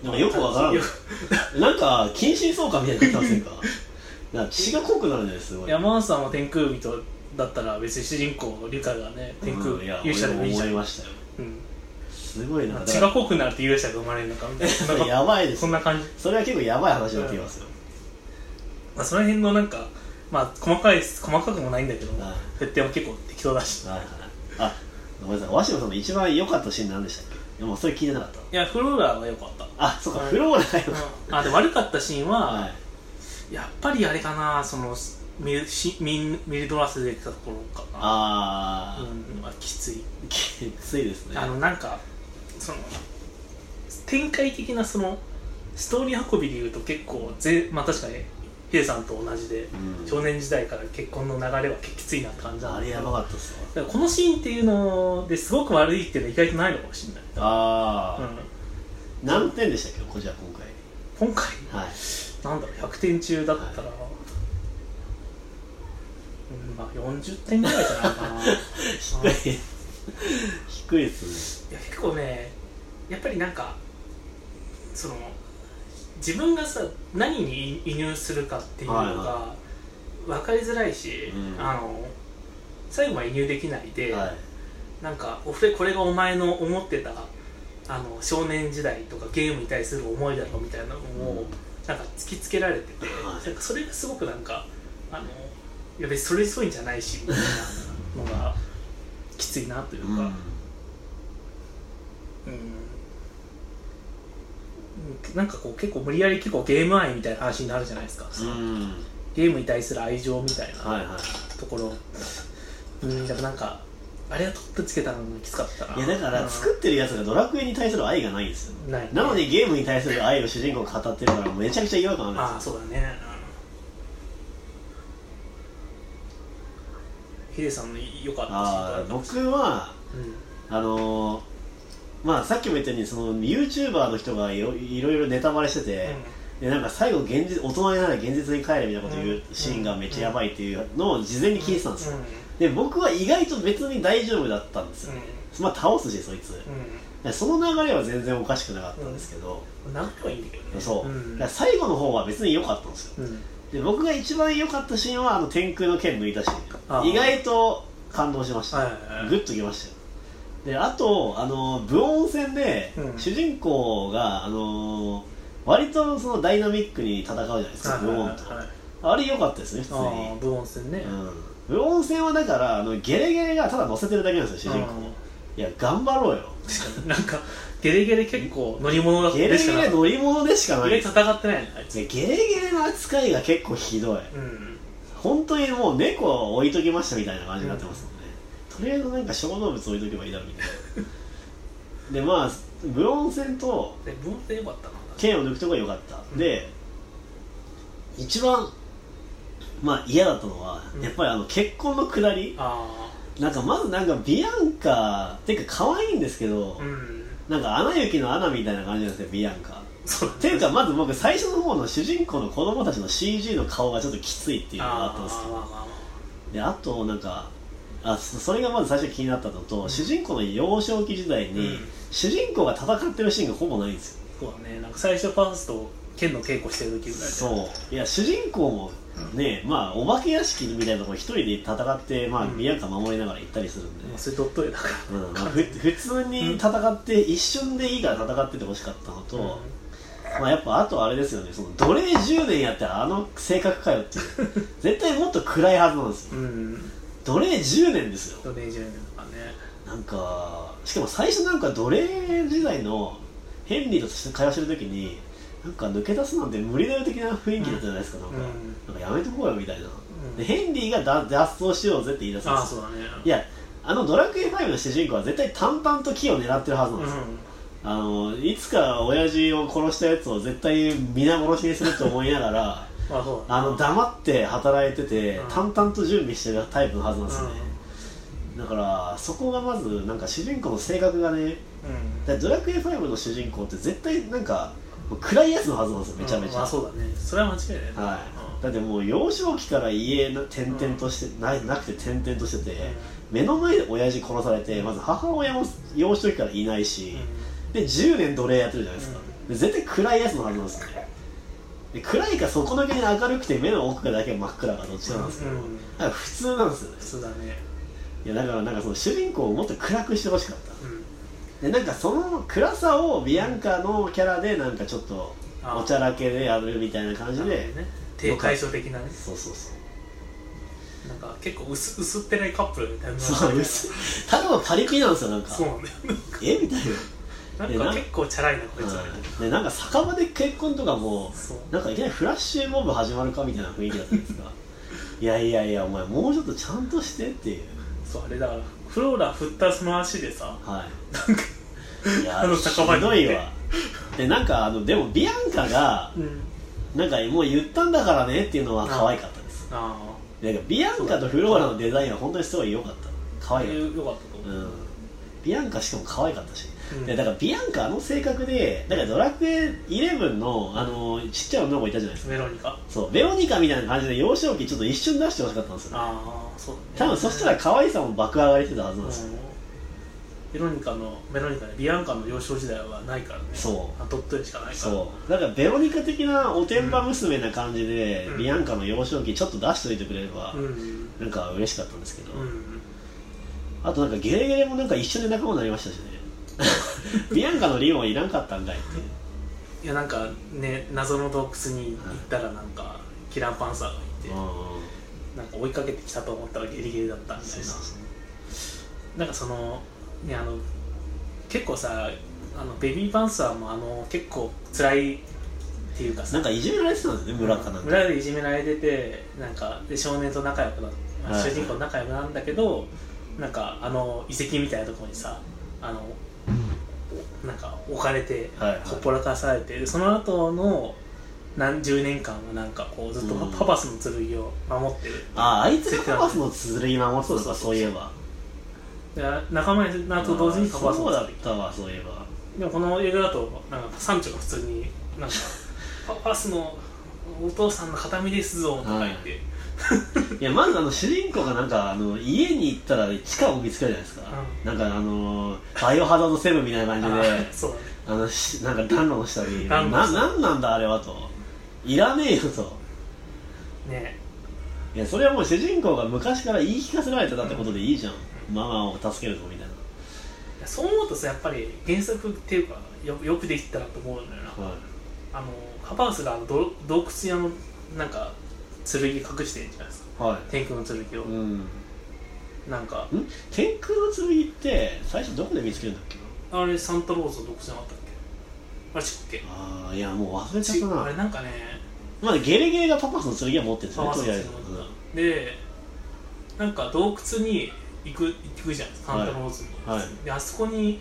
Speaker 1: なんかよくわからん。
Speaker 2: よ
Speaker 1: なんか近親相関みたいになってませんか？なんか血が濃くなるんじゃないすごい
Speaker 2: いやマーサも天空人だったら別に主人公リュカがね天空勇者でもいいじゃん、
Speaker 1: 思いましたよ。
Speaker 2: うん。
Speaker 1: すごいな。んか
Speaker 2: 血が濃くなるって勇者が生まれるのかみたいな。
Speaker 1: やばいです。
Speaker 2: そんな感じ、
Speaker 1: それは結構やばい話になってきますよ、
Speaker 2: まあ、その辺のなんかまあ細かい細かくもないんだけど、
Speaker 1: はい。
Speaker 2: 設定も結構適当だし。
Speaker 1: はいはい。あごめんなさい。鷲野さんの一番良かったシーン何でしたっけ？でもそれ聞いてなかった
Speaker 2: いやフローラーは良かった。
Speaker 1: あそうか
Speaker 2: はい
Speaker 1: フローラーよ。
Speaker 2: うん。あで悪かったシーンは、
Speaker 1: はい。
Speaker 2: やっぱりあれかなそのミルしミンミルドラスできたところかな。
Speaker 1: ああ、
Speaker 2: うん、まあ、きつい。
Speaker 1: きついですね。
Speaker 2: あのなんかその展開的なそのストーリー運びでいうと結構ぜまあ確かにヒデさんと同じで、
Speaker 1: うん。
Speaker 2: 少年時代から結婚の流れはきついなって感じなん
Speaker 1: あれやばかったっすわ。
Speaker 2: このシーンっていうのですごく悪いっていうのは意外とないのかもしれない、
Speaker 1: ああ、
Speaker 2: うん、
Speaker 1: 何点でしたっけ？こじゃあ今
Speaker 2: 今回？
Speaker 1: 回はい。
Speaker 2: なんだろう100点中だったら、うんまあ40点ぐらいじゃないかな。
Speaker 1: 低い。低いっす
Speaker 2: いや結構ねやっぱりなんかその自分がさ何に移入するかっていうの
Speaker 1: はい
Speaker 2: が分かりづらいし、
Speaker 1: うん。
Speaker 2: あの最後まで移入できないで、
Speaker 1: ねはい。
Speaker 2: なんかおふれこれがお前の思ってたあの少年時代とかゲームに対する思いだろみたいなのを、なんか突きつけられてて、
Speaker 1: はい。
Speaker 2: なんかそれがすごくなんかあのいや別にそれそういうんじゃないしみたいなのがきついなというか。
Speaker 1: うん。
Speaker 2: うん、なんかこう結構無理やり結構ゲーム愛みたいな話になるじゃないですか、
Speaker 1: うん。
Speaker 2: ゲームに対する愛情みたいな
Speaker 1: はいはい。
Speaker 2: ところ、うん、でもなんかあれは取ってつけたのもきつかったな。い
Speaker 1: やだから作ってるやつがドラクエに対する愛がないんですよ。
Speaker 2: うんない
Speaker 1: なのにゲームに対する愛を主人公が語ってるからめちゃくちゃ違和感あるんです。よ
Speaker 2: ああそうだね、うん、ヒデさんの良かった
Speaker 1: ああ
Speaker 2: シーンとか
Speaker 1: 僕は
Speaker 2: うん。
Speaker 1: あのーまあさっきも言ったようにその YouTuber の人がいろいろネタバレしてて、でなんか最後現実大人になら現実に帰れみたいなこと言うシーンがめっちゃやばいっていうのを事前に聞いてたんですよ、で僕は意外と別に大丈夫だったんですよ、まあ倒すしそいつ。でその流れは全然おかしくなかったんですけど、
Speaker 2: いいんだけどね。
Speaker 1: そう、最後の方は別に良かったんですよ。
Speaker 2: うん。
Speaker 1: で僕が一番良かったシーンはあの天空の剣抜いたシ
Speaker 2: あー。
Speaker 1: ーン意外と感動しました、グッときましたよであとあの武温泉で、
Speaker 2: うん。
Speaker 1: 主人公があの割とそのダイナミックに戦うじゃないですか、
Speaker 2: はいはい
Speaker 1: あれ良かったですね普通
Speaker 2: ああ
Speaker 1: に
Speaker 2: ブオン戦ね、
Speaker 1: うん。武温泉はだからあのゲレゲレがただ乗せてるだけなんですよ主人公。いや頑張ろうよ。
Speaker 2: う んなんかゲレゲレ結構乗り物だった
Speaker 1: ゲレゲレ
Speaker 2: でしかない
Speaker 1: 乗り物でしかない。
Speaker 2: 意外と戦ってないねあいつ。
Speaker 1: でゲレゲレの扱いが結構ひどい。
Speaker 2: うん。
Speaker 1: 本当にもう猫を置いときましたみたいな感じになってますとりあえずなんか小動物置いとけばいいだろうみたいな。でまあ武温泉と
Speaker 2: でブオン戦よかったな
Speaker 1: 剣を抜くとこが良かった、
Speaker 2: うん。
Speaker 1: で一番まあ嫌だったのは、
Speaker 2: うん。
Speaker 1: やっぱりあの結婚のくだり。
Speaker 2: あ
Speaker 1: なんかまずなんかビアンカっていうか可愛いんですけど、
Speaker 2: あうん。
Speaker 1: なんか「アナ雪のアナ」みたいな感じなんですよビアンカ
Speaker 2: そう
Speaker 1: っていうかまず僕最初の方の主人公の子供たちの CG の顔がちょっときついっていうのがあったんですよ
Speaker 2: あーまあまあま
Speaker 1: であとなんかあそそれがまず最初気になったのと、
Speaker 2: うん。
Speaker 1: 主人公の幼少期時代に、
Speaker 2: うん。
Speaker 1: 主人公が戦ってるシーンがほぼないんですよ。
Speaker 2: あそうだね。なんか最初ファースト剣の稽古してる時ぐらいで
Speaker 1: そう。いや主人公もね、まあお化け屋敷みたいなところ一人で戦って、まあ、
Speaker 2: うん。
Speaker 1: ビアンカ守りながら行ったりするんで、
Speaker 2: まあそれドット絵だから。
Speaker 1: うん。まあ、ふ普通に戦って、一瞬でいいから戦っててほしかったのと、まあ、やっぱあとあれですよね。その奴隷10年やってあの性格かよっていう。絶対もっと暗いはずなんですよ。
Speaker 2: うん、うん、
Speaker 1: 奴隷10年ですよ。
Speaker 2: ドレージュネとかね。
Speaker 1: なんかしかも最初なんか奴隷時代のヘンリーと会話してる時になんか抜け出すなんて無理だよ的な雰囲気だったじゃないですか、なんか。
Speaker 2: うん。
Speaker 1: なんかやめとこうよみたいな、
Speaker 2: うん。
Speaker 1: でヘンリーがだ脱走しようぜって言い出すんですよ。
Speaker 2: ね。
Speaker 1: いやあのドラクエ5の主人公は絶対淡々と木を狙ってるはずなんですよ、あのいつか親父を殺したやつを絶対皆殺しにすると思いながら
Speaker 2: まあ
Speaker 1: の黙って働いてて、
Speaker 2: うん。
Speaker 1: 淡々と準備してるタイプのはずなんですよね、だからそこがまずなんか主人公の性格がね
Speaker 2: うん。
Speaker 1: ドラクエ5の主人公って絶対なんか暗いやつのはずなんですよめちゃめちゃ、
Speaker 2: まあそうだね。それは間違いないね。
Speaker 1: はい、だってもう幼少期から家の転々として、ななくて転々としてて、目の前で親父殺されてまず母親も幼少期からいないし、で10年奴隷やってるじゃないですか、で絶対暗いやつのはずなんですよねで暗いか底抜けに明るくて目の奥がだけ真っ暗かどっちかなんですけど、
Speaker 2: うん。
Speaker 1: 普通なんですよね。
Speaker 2: 普通だね。
Speaker 1: いやだからなんかその主人公をもっと暗くしてほしかった。
Speaker 2: うん。
Speaker 1: でなんかその暗さをビアンカのキャラでなんかちょっとおちゃらけでやるみたいな感じで、
Speaker 2: ね。低解消的なね。
Speaker 1: そうそうそう。
Speaker 2: なんか結構薄薄っぺらいカップルみたいな。
Speaker 1: そう薄ただのパリピなんですよなんか。
Speaker 2: そうなんだよ。
Speaker 1: え？みたいな
Speaker 2: なんか結構チャラいなこいつは。みたいな
Speaker 1: うんか酒場で結婚とかもなんかいきなりフラッシュモブ始まるかみたいな雰囲気だったんですか？いやいやいやお前もうちょっとちゃんとしてっていう。
Speaker 2: そうあれだ。からフローラ振ったその足でさ
Speaker 1: はい。いや
Speaker 2: あの酒場
Speaker 1: ひどいわ。でなんかあのでもビアンカが
Speaker 2: うん。
Speaker 1: なんかもう言ったんだからねっていうのは可愛かったです。
Speaker 2: あ
Speaker 1: なんかビアンカとフローラのデザインは本当にすごい良かった。可
Speaker 2: あ
Speaker 1: 愛かっ
Speaker 2: よかったと思
Speaker 1: たうんビアンカしかも可愛かったし、
Speaker 2: うん。
Speaker 1: でだからビアンカあの性格でだからドラクエ11のあのちっちゃい女の子いたじゃないですか。
Speaker 2: ベロニカ。
Speaker 1: そう。ベロニカみたいな感じで幼少期ちょっと一瞬出してほしかったんですよ
Speaker 2: ああそう
Speaker 1: 多分そしたら可愛さも爆上がりしてたはずなんですよ、
Speaker 2: うん。ベロニカのベロニカでビアンカの幼少時代はないからね。
Speaker 1: そう。
Speaker 2: あドット絵しかないから。
Speaker 1: そう。だからベロニカ的なおてんば娘な感じで、
Speaker 2: うん。
Speaker 1: ビアンカの幼少期ちょっと出しといてくれれば、
Speaker 2: うん。
Speaker 1: なんか嬉しかったんですけど、
Speaker 2: うん
Speaker 1: あとなんかゲレゲレもなんか一緒で仲間になりましたしね。ビアンカのリオンはいらんかったんかいって。
Speaker 2: いやなんかね謎の洞窟に行ったらなんかキラーパンサーがいて
Speaker 1: う
Speaker 2: なんか追いかけてきたと思ったらゲリゲリだったみたいな。
Speaker 1: そうそう
Speaker 2: なんかそのねあの結構さあのベビーパンサーもあの結構辛いっていうかさ
Speaker 1: なんかいじめられてたんですよね村かなんか。
Speaker 2: 村でいじめられててなんかで少年と仲良くなっまあ
Speaker 1: はい
Speaker 2: 主人公と仲良くなんだけど、なんかあの遺跡みたいなところにさあのなんか置かれてほっぽらかされてでその後の何十年間はなんかこうずっと
Speaker 1: うん。
Speaker 2: パパスの剣を守ってる。
Speaker 1: あああいつがパパスの剣守ってたのか
Speaker 2: そう
Speaker 1: いえば。
Speaker 2: で仲間になると同時にパパスの
Speaker 1: そうだっ
Speaker 2: 剣
Speaker 1: たわそういえば。
Speaker 2: でもこの映画だとなんか山頂が普通になんか「パパスのお父さんの形見ですぞ」とか言って、
Speaker 1: いやまずあの主人公がなんかあの家に行ったら地下を見つけるじゃないですか、
Speaker 2: う
Speaker 1: なんかあのバイオハザード7みたいな感じで
Speaker 2: あ
Speaker 1: のしなんか暖炉の下にななんなんだあれはと。いらねえよと。
Speaker 2: ね。
Speaker 1: いやそれはもう主人公が昔から言い聞かせられてたってことでいいじゃん、ママを助けるぞみたいな、
Speaker 2: いやそう思うとさやっぱり原作っていうかよよくできたなと思うんだよな。
Speaker 1: はい。
Speaker 2: あのハパウスがあの洞洞窟にあのなんか剣隠してるじゃないですか
Speaker 1: は
Speaker 2: 天空の剣を、
Speaker 1: うん
Speaker 2: なんか
Speaker 1: ん天空の剣って最初どこで見つけるんだっけ
Speaker 2: あれサンタローズの洞窟じゃなかったっけあれちっけ
Speaker 1: ああいやもう忘れちゃったな
Speaker 2: あれなんかね
Speaker 1: まあゲレゲレがパパスの剣は持ってるんですよねとりあえず
Speaker 2: スのでなんか洞窟に行く行くじゃないですかサンタローズに、
Speaker 1: はいはい
Speaker 2: であそこに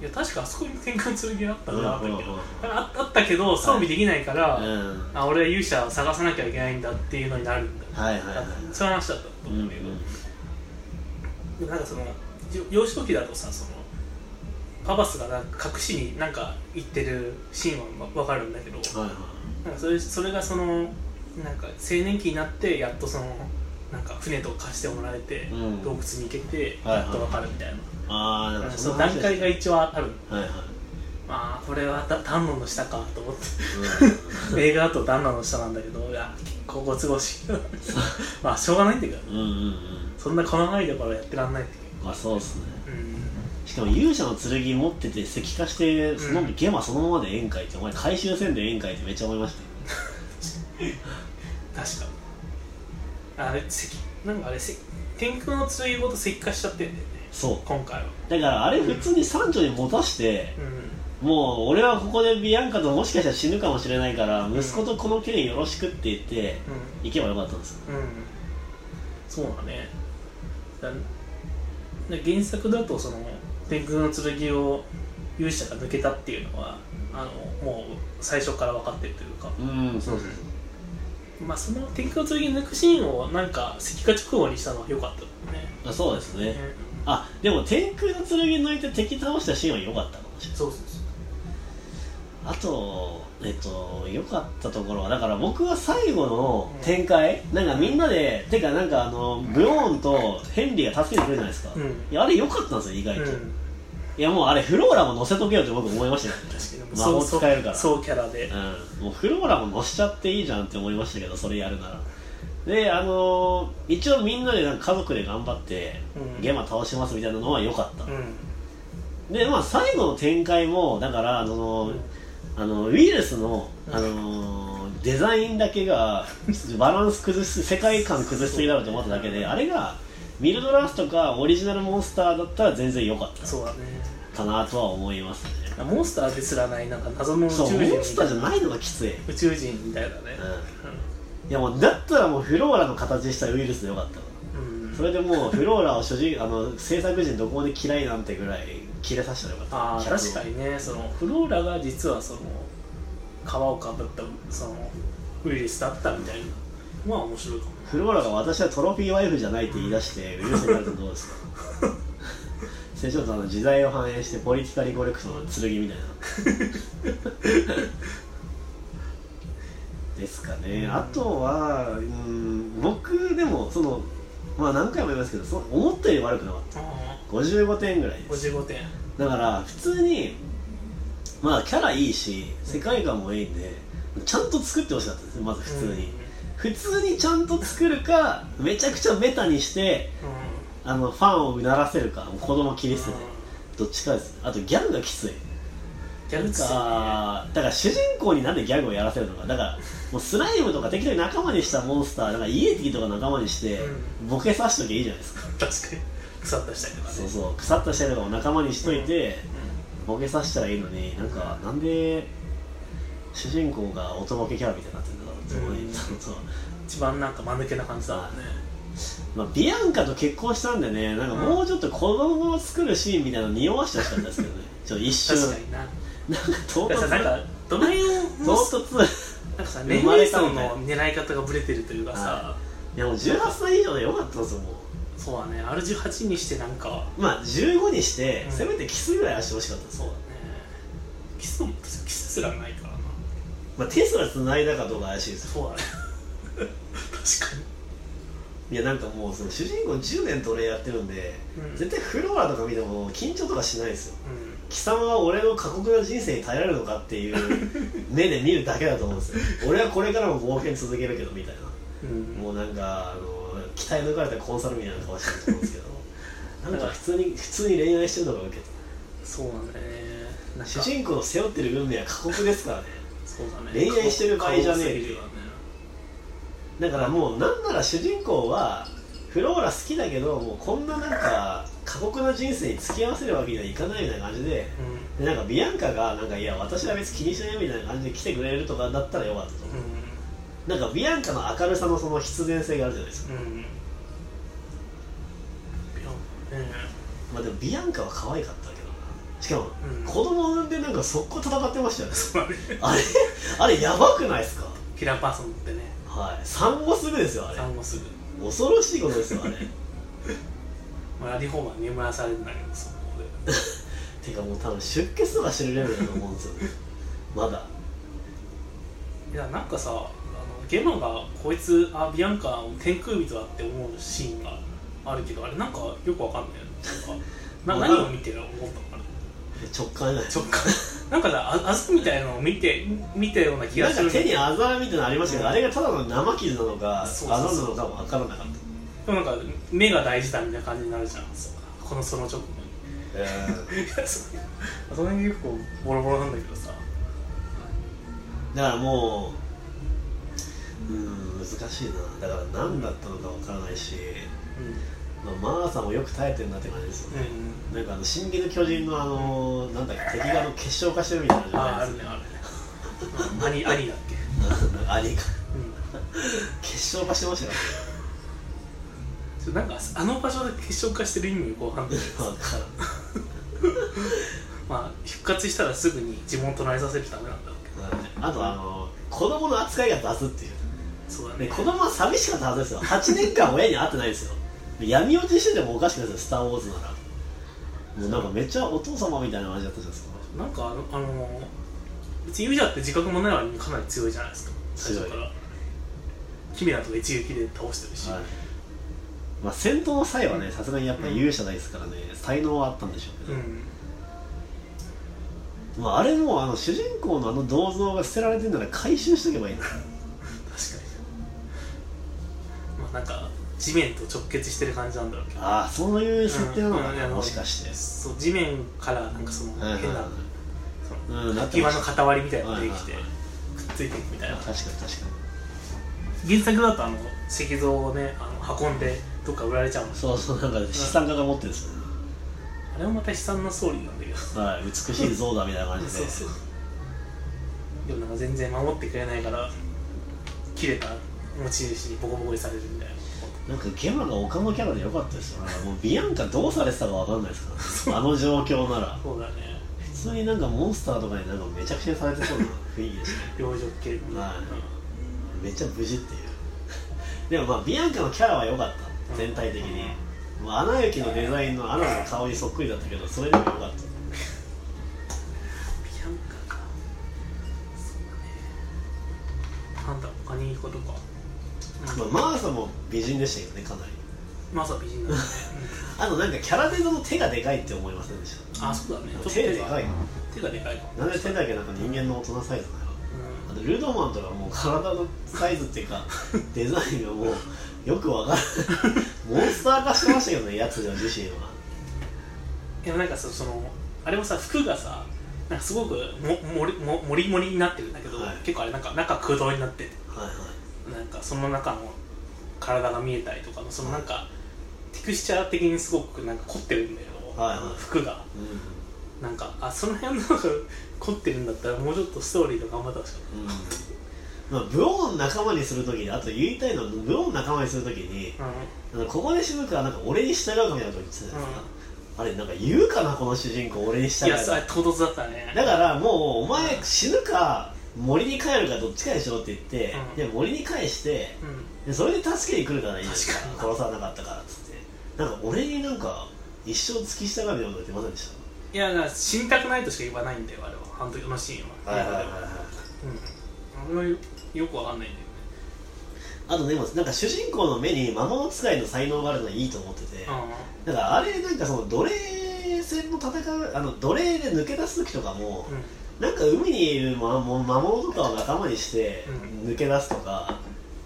Speaker 2: いや確かあそこに天空の剣あったなかったっけ
Speaker 1: うんうん。うん
Speaker 2: ああったけど装備できないから、あ俺は勇者を探さなきゃいけないんだっていうのになるんだ。
Speaker 1: はいはいはい。
Speaker 2: そういう話だったと思うんだけど、でもなんかそのよ幼少期だとさそのパパスがなんか隠しになんか行ってるシーンはわかるんだけど。
Speaker 1: はいはい。
Speaker 2: なんかそれそれがそのなんか青年期になってやっとそのなんか船とか貸してもらえて、
Speaker 1: うん。
Speaker 2: 洞窟に行けて
Speaker 1: はいはい。
Speaker 2: やっとわかるみたいな、
Speaker 1: ああなんか
Speaker 2: その段階が一応ある。
Speaker 1: はいはい。
Speaker 2: まあこれはだ丹野の下かと思って。
Speaker 1: う
Speaker 2: 映画だと丹野の下なんだけどいや結構ご都合しいまあしょうがないんだけど。
Speaker 1: んうんうんうん。
Speaker 2: そんな細かいところやってらんないって
Speaker 1: まあそうっすね。
Speaker 2: うん。
Speaker 1: しかも勇者の剣持ってて石化してその
Speaker 2: うん
Speaker 1: ゲマそのままで宴会ってお前回収せんで宴会ってめっちゃ思いましたよ。
Speaker 2: 確かにあれ石なんかあれ石天空の剣ごと石化しちゃってんだよね。
Speaker 1: そう。
Speaker 2: 今回は。
Speaker 1: だからあれ普通に山頂に持たして
Speaker 2: うん。
Speaker 1: もう俺はここでビアンカともしかしたら死ぬかもしれないから息子とこの件よろしくって言って行けばよかったんですよ。
Speaker 2: うん、うん、そうだね。だで原作だとその天空の剣を勇者が抜けたっていうのはあのもう最初から分かってるというか。
Speaker 1: うんそうそう
Speaker 2: まあその天空の剣抜くシーンをなんか石化直後にしたのは良かったね。
Speaker 1: あそうですね。
Speaker 2: ね。
Speaker 1: あでも天空の剣抜いて敵倒したシーンは良かったかもしれない。
Speaker 2: そうそうそう。
Speaker 1: あとえっと良かったところはだから僕は最後の展開、なんかみんなでてかなんかあのブローンとヘンリーが助けてくれるじゃないですか、
Speaker 2: うん。
Speaker 1: いやあれ良かったんですよ意外と、
Speaker 2: うん
Speaker 1: いやもうあれフローラも乗せとけよって僕思いましたよ
Speaker 2: 確かに。
Speaker 1: 魔法使えるから。
Speaker 2: そうキャラで。
Speaker 1: うん、もうフローラも乗せちゃっていいじゃんって思いましたけどそれやるなら。であのー一応みんなでなんか家族で頑張って、
Speaker 2: うん。
Speaker 1: ゲマ倒しますみたいなのは良かった、
Speaker 2: うん。
Speaker 1: でまあ最後の展開もだからあの、あのウイルスの、あのーデザインだけがバランス崩す世界観崩しすぎだろうと思っただけであれがミルドラースとかオリジナルモンスターだったら全然良かった
Speaker 2: そうだね。
Speaker 1: かなとは思いますね。
Speaker 2: モンスターですらないなんか謎の宇宙人
Speaker 1: モンスターじゃないのがきつい、
Speaker 2: 宇宙人みたいだね。
Speaker 1: うん、いやもうだったらもうフローラの形したウイルスでよかったそれでもうフローラを主人あの制作陣どこまで嫌いなんてぐらい切れさせたらよかった。
Speaker 2: 確かにねそのフローラが実はその皮をかぶったそのウイルスだったみたいなまあ面白いかも
Speaker 1: フローラが私はトロフィーワイフじゃないって言い出してウイルスになるとどうですか？それちょっとあの時代を反映してポリティカリコレクトの剣みたいな。ですかね。あとはうん僕でもそのまあ何回も言いますけどそ思ったより悪くなかった。
Speaker 2: あ
Speaker 1: 55点ぐらい
Speaker 2: あ
Speaker 1: です。
Speaker 2: 55点。
Speaker 1: だから普通にまあキャラいいし世界観もいいんでちゃんと作ってほしかったですまず普通に、普通にちゃんと作るかめちゃくちゃベタにして
Speaker 2: うん。
Speaker 1: あのファンをうならせるか子供切り捨ててどっちかです。あとギャグがきつい。なん
Speaker 2: ギャグついね。
Speaker 1: かだから主人公になんでギャグをやらせるのか。だからもうスライムとか適当に仲間にしたモンスターだからイエティとか仲間にしてボケさしときゃいいじゃないですか。
Speaker 2: 確かに。腐ったしたりとかね。
Speaker 1: そうそう。腐ったしてるのを仲間にしといて、ボケさせたらいいのになんかなんで主人公が音ボケキャラみたいになってるんだろうって思い、
Speaker 2: うん一番なんか間抜けな感じだもんね。
Speaker 1: まあ、ビアンカと結婚したんでね。なんかもうちょっと子供を作るシーンみたいなの匂わしてほしかったですけどね。ちょっと一瞬。
Speaker 2: 確かにな。
Speaker 1: なんか唐突
Speaker 2: なんかどの辺
Speaker 1: 唐
Speaker 2: の
Speaker 1: 突。
Speaker 2: なんかさ
Speaker 1: 生
Speaker 2: 年齢層の狙い方がブレてるというかさ。
Speaker 1: はいやもう18歳以上でよかったんですよもう。
Speaker 2: そうだね。R18 にしてなんか。
Speaker 1: まあ15にして、
Speaker 2: うん。
Speaker 1: せめてキスぐらいはしてほしかった。
Speaker 2: そうだね。キスもキスすらないから。な
Speaker 1: まあ、テスラ繋いだかどうか怪しいですよ。
Speaker 2: そうだね。確かに。
Speaker 1: いやなんかもうその主人公10年トレやってるんで、
Speaker 2: うん。
Speaker 1: 絶対フローラとか見ても緊張とかしないですよ。
Speaker 2: う
Speaker 1: 貴様は俺の過酷な人生に耐えられるのかっていう 目で見るだけだと思うんですよ。俺はこれからも冒険続けるけどみたいな、
Speaker 2: ん、うん、
Speaker 1: もうなんかあの鍛え抜かれたコンサルみたいな顔してると思うんですけど。なんか普通に普通に恋愛してるのが受け。て
Speaker 2: そうなんだよね
Speaker 1: 主人公の背負ってる運命は過酷ですからね
Speaker 2: そうだね。
Speaker 1: 恋愛してる場合じゃねえ
Speaker 2: よ。ね
Speaker 1: だからもうなんなら主人公はフローラ好きだけどもうこんななんか過酷な人生に付き合わせるわけにはいかないみたいな感じででなんかビアンカがなんかいや私は別に気にしないよみたいな感じで来てくれるとかだったらよかったと。思う、
Speaker 2: う
Speaker 1: なんかビアンカの明るさのその必然性があるじゃないですか、
Speaker 2: ん。うん。
Speaker 1: まあでもビアンカは可愛かったしかも、
Speaker 2: うん。
Speaker 1: 子供産んでなんか速攻戦ってましたよね。あれあれやばくないですか？
Speaker 2: キラーパーソンってね。
Speaker 1: はい。産後すぐですよあれ。
Speaker 2: 産後すぐ。
Speaker 1: 恐ろしいことですよあれ。
Speaker 2: まあラリフォーマー眠らされてんだけどそこで。
Speaker 1: てかもう多分出血とかしてるレベルだと思うんですよね。まだ。
Speaker 2: いやなんかさあのゲマがこいつあビアンカを天空人だって思うシーンがあるけどあれなんかよくわかんないなんかな
Speaker 1: まあ
Speaker 2: 何を見てる思ったの？
Speaker 1: 直感
Speaker 2: 直感。なんかさああずみたいなのを見て見たような気がする。
Speaker 1: なんか手にあざみたいなのありましたけど、
Speaker 2: うん。
Speaker 1: あれがただの生傷なのかあざなのかも分からなかった。
Speaker 2: でもなんか目が大事だみたいな感じになるじゃん。このその直後に。
Speaker 1: え
Speaker 2: いやそその辺結構ボロボロなんだけどさ。
Speaker 1: ーだからもううん難しいな。だから何だったのか分からないし、
Speaker 2: う
Speaker 1: まあ、マーサもよく耐えてるなって感じですよね、
Speaker 2: ん。
Speaker 1: なんかあの「進撃の巨人の」あのなんだっけ敵があの結晶化してるみたいなのじゃ
Speaker 2: ああ
Speaker 1: ないです
Speaker 2: あるねあるね。うん。兄兄だっけ
Speaker 1: か兄か。
Speaker 2: うん。
Speaker 1: 結晶化してましたよ
Speaker 2: なんかあの場所で結晶化してる意味よくわかんない
Speaker 1: 分からん。
Speaker 2: まあ復活したらすぐに地元慣れさせるためなんだろうけど。
Speaker 1: あとあの子供の扱いが雑っていう。
Speaker 2: そうだね。
Speaker 1: で子供は寂しかったはずですよ。8年間親に会ってないですよ闇落ちしててもおかしくないですよ。スター・ウォーズなら。もうなんかめっちゃお父様みたいな感じだったじゃないですか。
Speaker 2: なんかあのあの別にユージャーって自覚もない割にかなり強いじゃないですか。最初から。キメラとか一撃で倒してるし、
Speaker 1: はい。まあ戦闘の際はねさすがにやっぱり勇者ですからね、才能はあったんでしょうけど、
Speaker 2: うん。
Speaker 1: まあ、あれもあの主人公のあの銅像が捨てられてるなら回収しとけばいいの
Speaker 2: 確かに。まあなんか地面と直結してる感じなんだろうけど。
Speaker 1: ああそういう設定なのかな、
Speaker 2: うんうん
Speaker 1: もしかして。
Speaker 2: そう地面からなんかその変な
Speaker 1: はい
Speaker 2: その塊みたいなのができて
Speaker 1: はいはいはい。
Speaker 2: くっついていくみたいな。
Speaker 1: 確かに確か
Speaker 2: 原作だとあの石像をねあの運んでどっか売られちゃう
Speaker 1: そうそうなんか資産家が持ってるんですよね、
Speaker 2: あれもまた悲惨なストーリーなんだけど。
Speaker 1: はい、美しい像だみたいな感じで。
Speaker 2: そうそう。でもなんか全然守ってくれないから切れた持ち主にボコボコにされるみたいな
Speaker 1: なんかゲマがオカマキャラでよかったですよ。なんかもうビアンカどうされてたかわかんないですから、ね、あの状況なら。
Speaker 2: そうだね。
Speaker 1: 普通になんかモンスターとかになんかめちゃくちゃにされてそうな雰囲気ですね
Speaker 2: 両女系
Speaker 1: はい。めっちゃ無事っていう。でもまあビアンカのキャラは良かった。全体的に、もうアナ雪のデザインのアナの顔にそっくりだったけどそれでも良かった。
Speaker 2: ビアンカか。そうだね。なんだ他にいいことか、うん
Speaker 1: まあ、マーサも美人でしたけどねかなり。
Speaker 2: まさ美人だ。ね、
Speaker 1: あとなんかキャラデザの手がでかいって思いませんでし
Speaker 2: うん、あそうだね。
Speaker 1: 手で。かい
Speaker 2: 手がでかい
Speaker 1: なんで手だけなんか人間の大人サイズなの？
Speaker 2: う
Speaker 1: あとルドマンとかもう体のサイズっていうか デザインがもうよくわからない モンスター化してましたけどねやつら自身は。
Speaker 2: ん、いやなんかそそのあれもさ服がさなんかすごくももりももりもりになってるんだけど、
Speaker 1: はい。
Speaker 2: 結構あれなんか中空洞になってて。
Speaker 1: はいはい
Speaker 2: なんかその中の体が見えたりとかのそのなんか、テクスチャー的にすごくなんか凝ってるんだよ、
Speaker 1: はいはい。
Speaker 2: 服が。
Speaker 1: う
Speaker 2: なんかあその辺の凝ってるんだったらもうちょっとストーリーとか頑張ってほしかっ
Speaker 1: ん、うん。まあ、ブオン仲間にするときにあと言いたいのはブオン仲間にするときに
Speaker 2: た、うん。
Speaker 1: あのここで死ぬからなんか俺に従うかみたいなこと言ってたじゃないですか、あれなんか言うかなこの主人公俺に従
Speaker 2: いうやそれ
Speaker 1: か
Speaker 2: 唐突だったね。
Speaker 1: だからもうお前死ぬか森に帰るかどっちかでしょって言って、
Speaker 2: うん。
Speaker 1: で森に返して
Speaker 2: うん。
Speaker 1: でそれで助けに来るからいいですか殺さなかったからっつって。なんか俺になんか一生付き従うみたいなこと言ってませんでし
Speaker 2: いやだから死にたくないとしか言わないんだよあれは。あの時のシーンは。
Speaker 1: た
Speaker 2: うん。あれはよよくわかんないんだよね。
Speaker 1: あとでもなんか主人公の目に魔物使いの才能があるのはいいと思ってて、
Speaker 2: う
Speaker 1: だからあれなんかその奴隷戦の戦うあの奴隷で抜け出す時とかも、
Speaker 2: んうん
Speaker 1: なんか海にいる魔物とかを仲間にして
Speaker 2: う
Speaker 1: 抜け出すとか、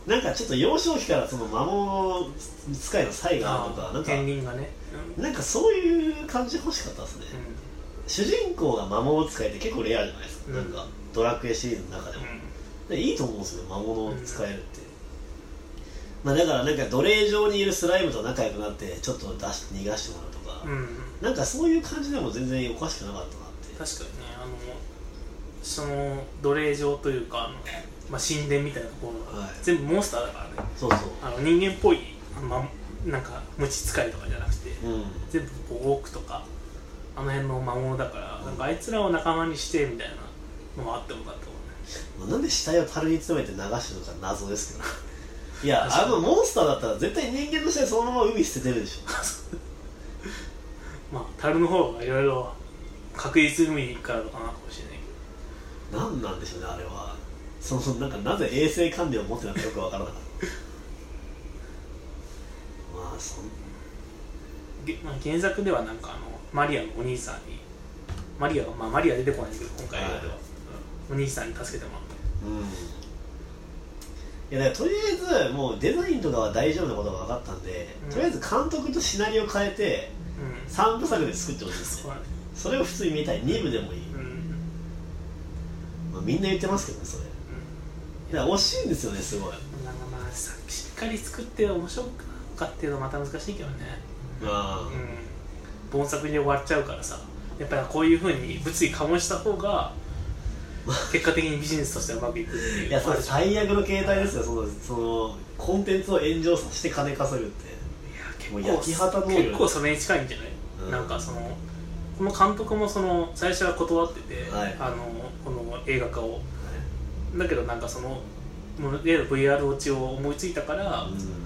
Speaker 1: なんかちょっと幼少期からその魔物使いの才があるとかなんか
Speaker 2: ねうん
Speaker 1: なんかそういう感じ欲しかったですね、
Speaker 2: う
Speaker 1: 主人公が魔物使いって結構レアじゃないですか、
Speaker 2: うん。
Speaker 1: なんかドラクエシリーズの中でも、
Speaker 2: ん。
Speaker 1: でいいと思うんですよ魔物を使えるって、まあだからなんか奴隷上にいるスライムと仲良くなってちょっと出し逃がしてもらうとか、
Speaker 2: うん、うん、
Speaker 1: なんかそういう感じでも全然おかしくなかったなって。
Speaker 2: 確かにねあのその奴隷場というかあの、まあ、神殿みたいなところが、
Speaker 1: はい。
Speaker 2: 全部モンスターだからね。
Speaker 1: そうそう。
Speaker 2: あの人間っぽいま、なんか無知使いとかじゃなくて
Speaker 1: うん。
Speaker 2: 全部こうオークとかあの辺の魔物だから、なんかあいつらを仲間にしてみたいなのもあってもよかったもんね。
Speaker 1: まあなんで死体を樽に詰めて流してるのか謎ですけど。いやあのモンスターだったら絶対人間の死体そのまま海捨ててるでしょ。
Speaker 2: まあ樽の方がいろいろ確実に海からとかなのかもしれない
Speaker 1: 何なんでしょうねあれは。そのなんかなぜ衛生管理を持ってたのかよくわからなかった。まあそん。
Speaker 2: げまあ、原作ではなんかあのマリアのお兄さんにマリアはまあマリア出てこないんだけど今回のでは、お兄さんに助けてもらって。
Speaker 1: うん。いやだからとりあえずもうデザインとかは大丈夫なことが分かったんで、
Speaker 2: うん。
Speaker 1: とりあえず監督とシナリオ変えて
Speaker 2: うん。
Speaker 1: 3部作で作ってほしいですね。
Speaker 2: そ
Speaker 1: れを普通に見たい。2部でもいい、
Speaker 2: うん
Speaker 1: まあ、みんな言ってますけどねそれ。だから惜しいんですよねすごい。
Speaker 2: うんなんかまあさしっかり作って面白くかっていうのはまた難しいけどね。
Speaker 1: あ。
Speaker 2: うん。本作に終わっちゃうからさ。やっぱりこういうふうに物議醸した方が結果的にビジネスとしてうまくいくっていう。
Speaker 1: いやそれ最悪の形態ですよ。そのそのコンテンツを炎上させて金稼ぐって。
Speaker 2: いや
Speaker 1: 焼き畑能力
Speaker 2: 結構それに近いんじゃない、
Speaker 1: うん。
Speaker 2: なんかそのこの監督もその最初は断ってて、
Speaker 1: はい。
Speaker 2: あのこの映画化を。だけどなんかその例の VR 落ちを思いついたから、
Speaker 1: うん。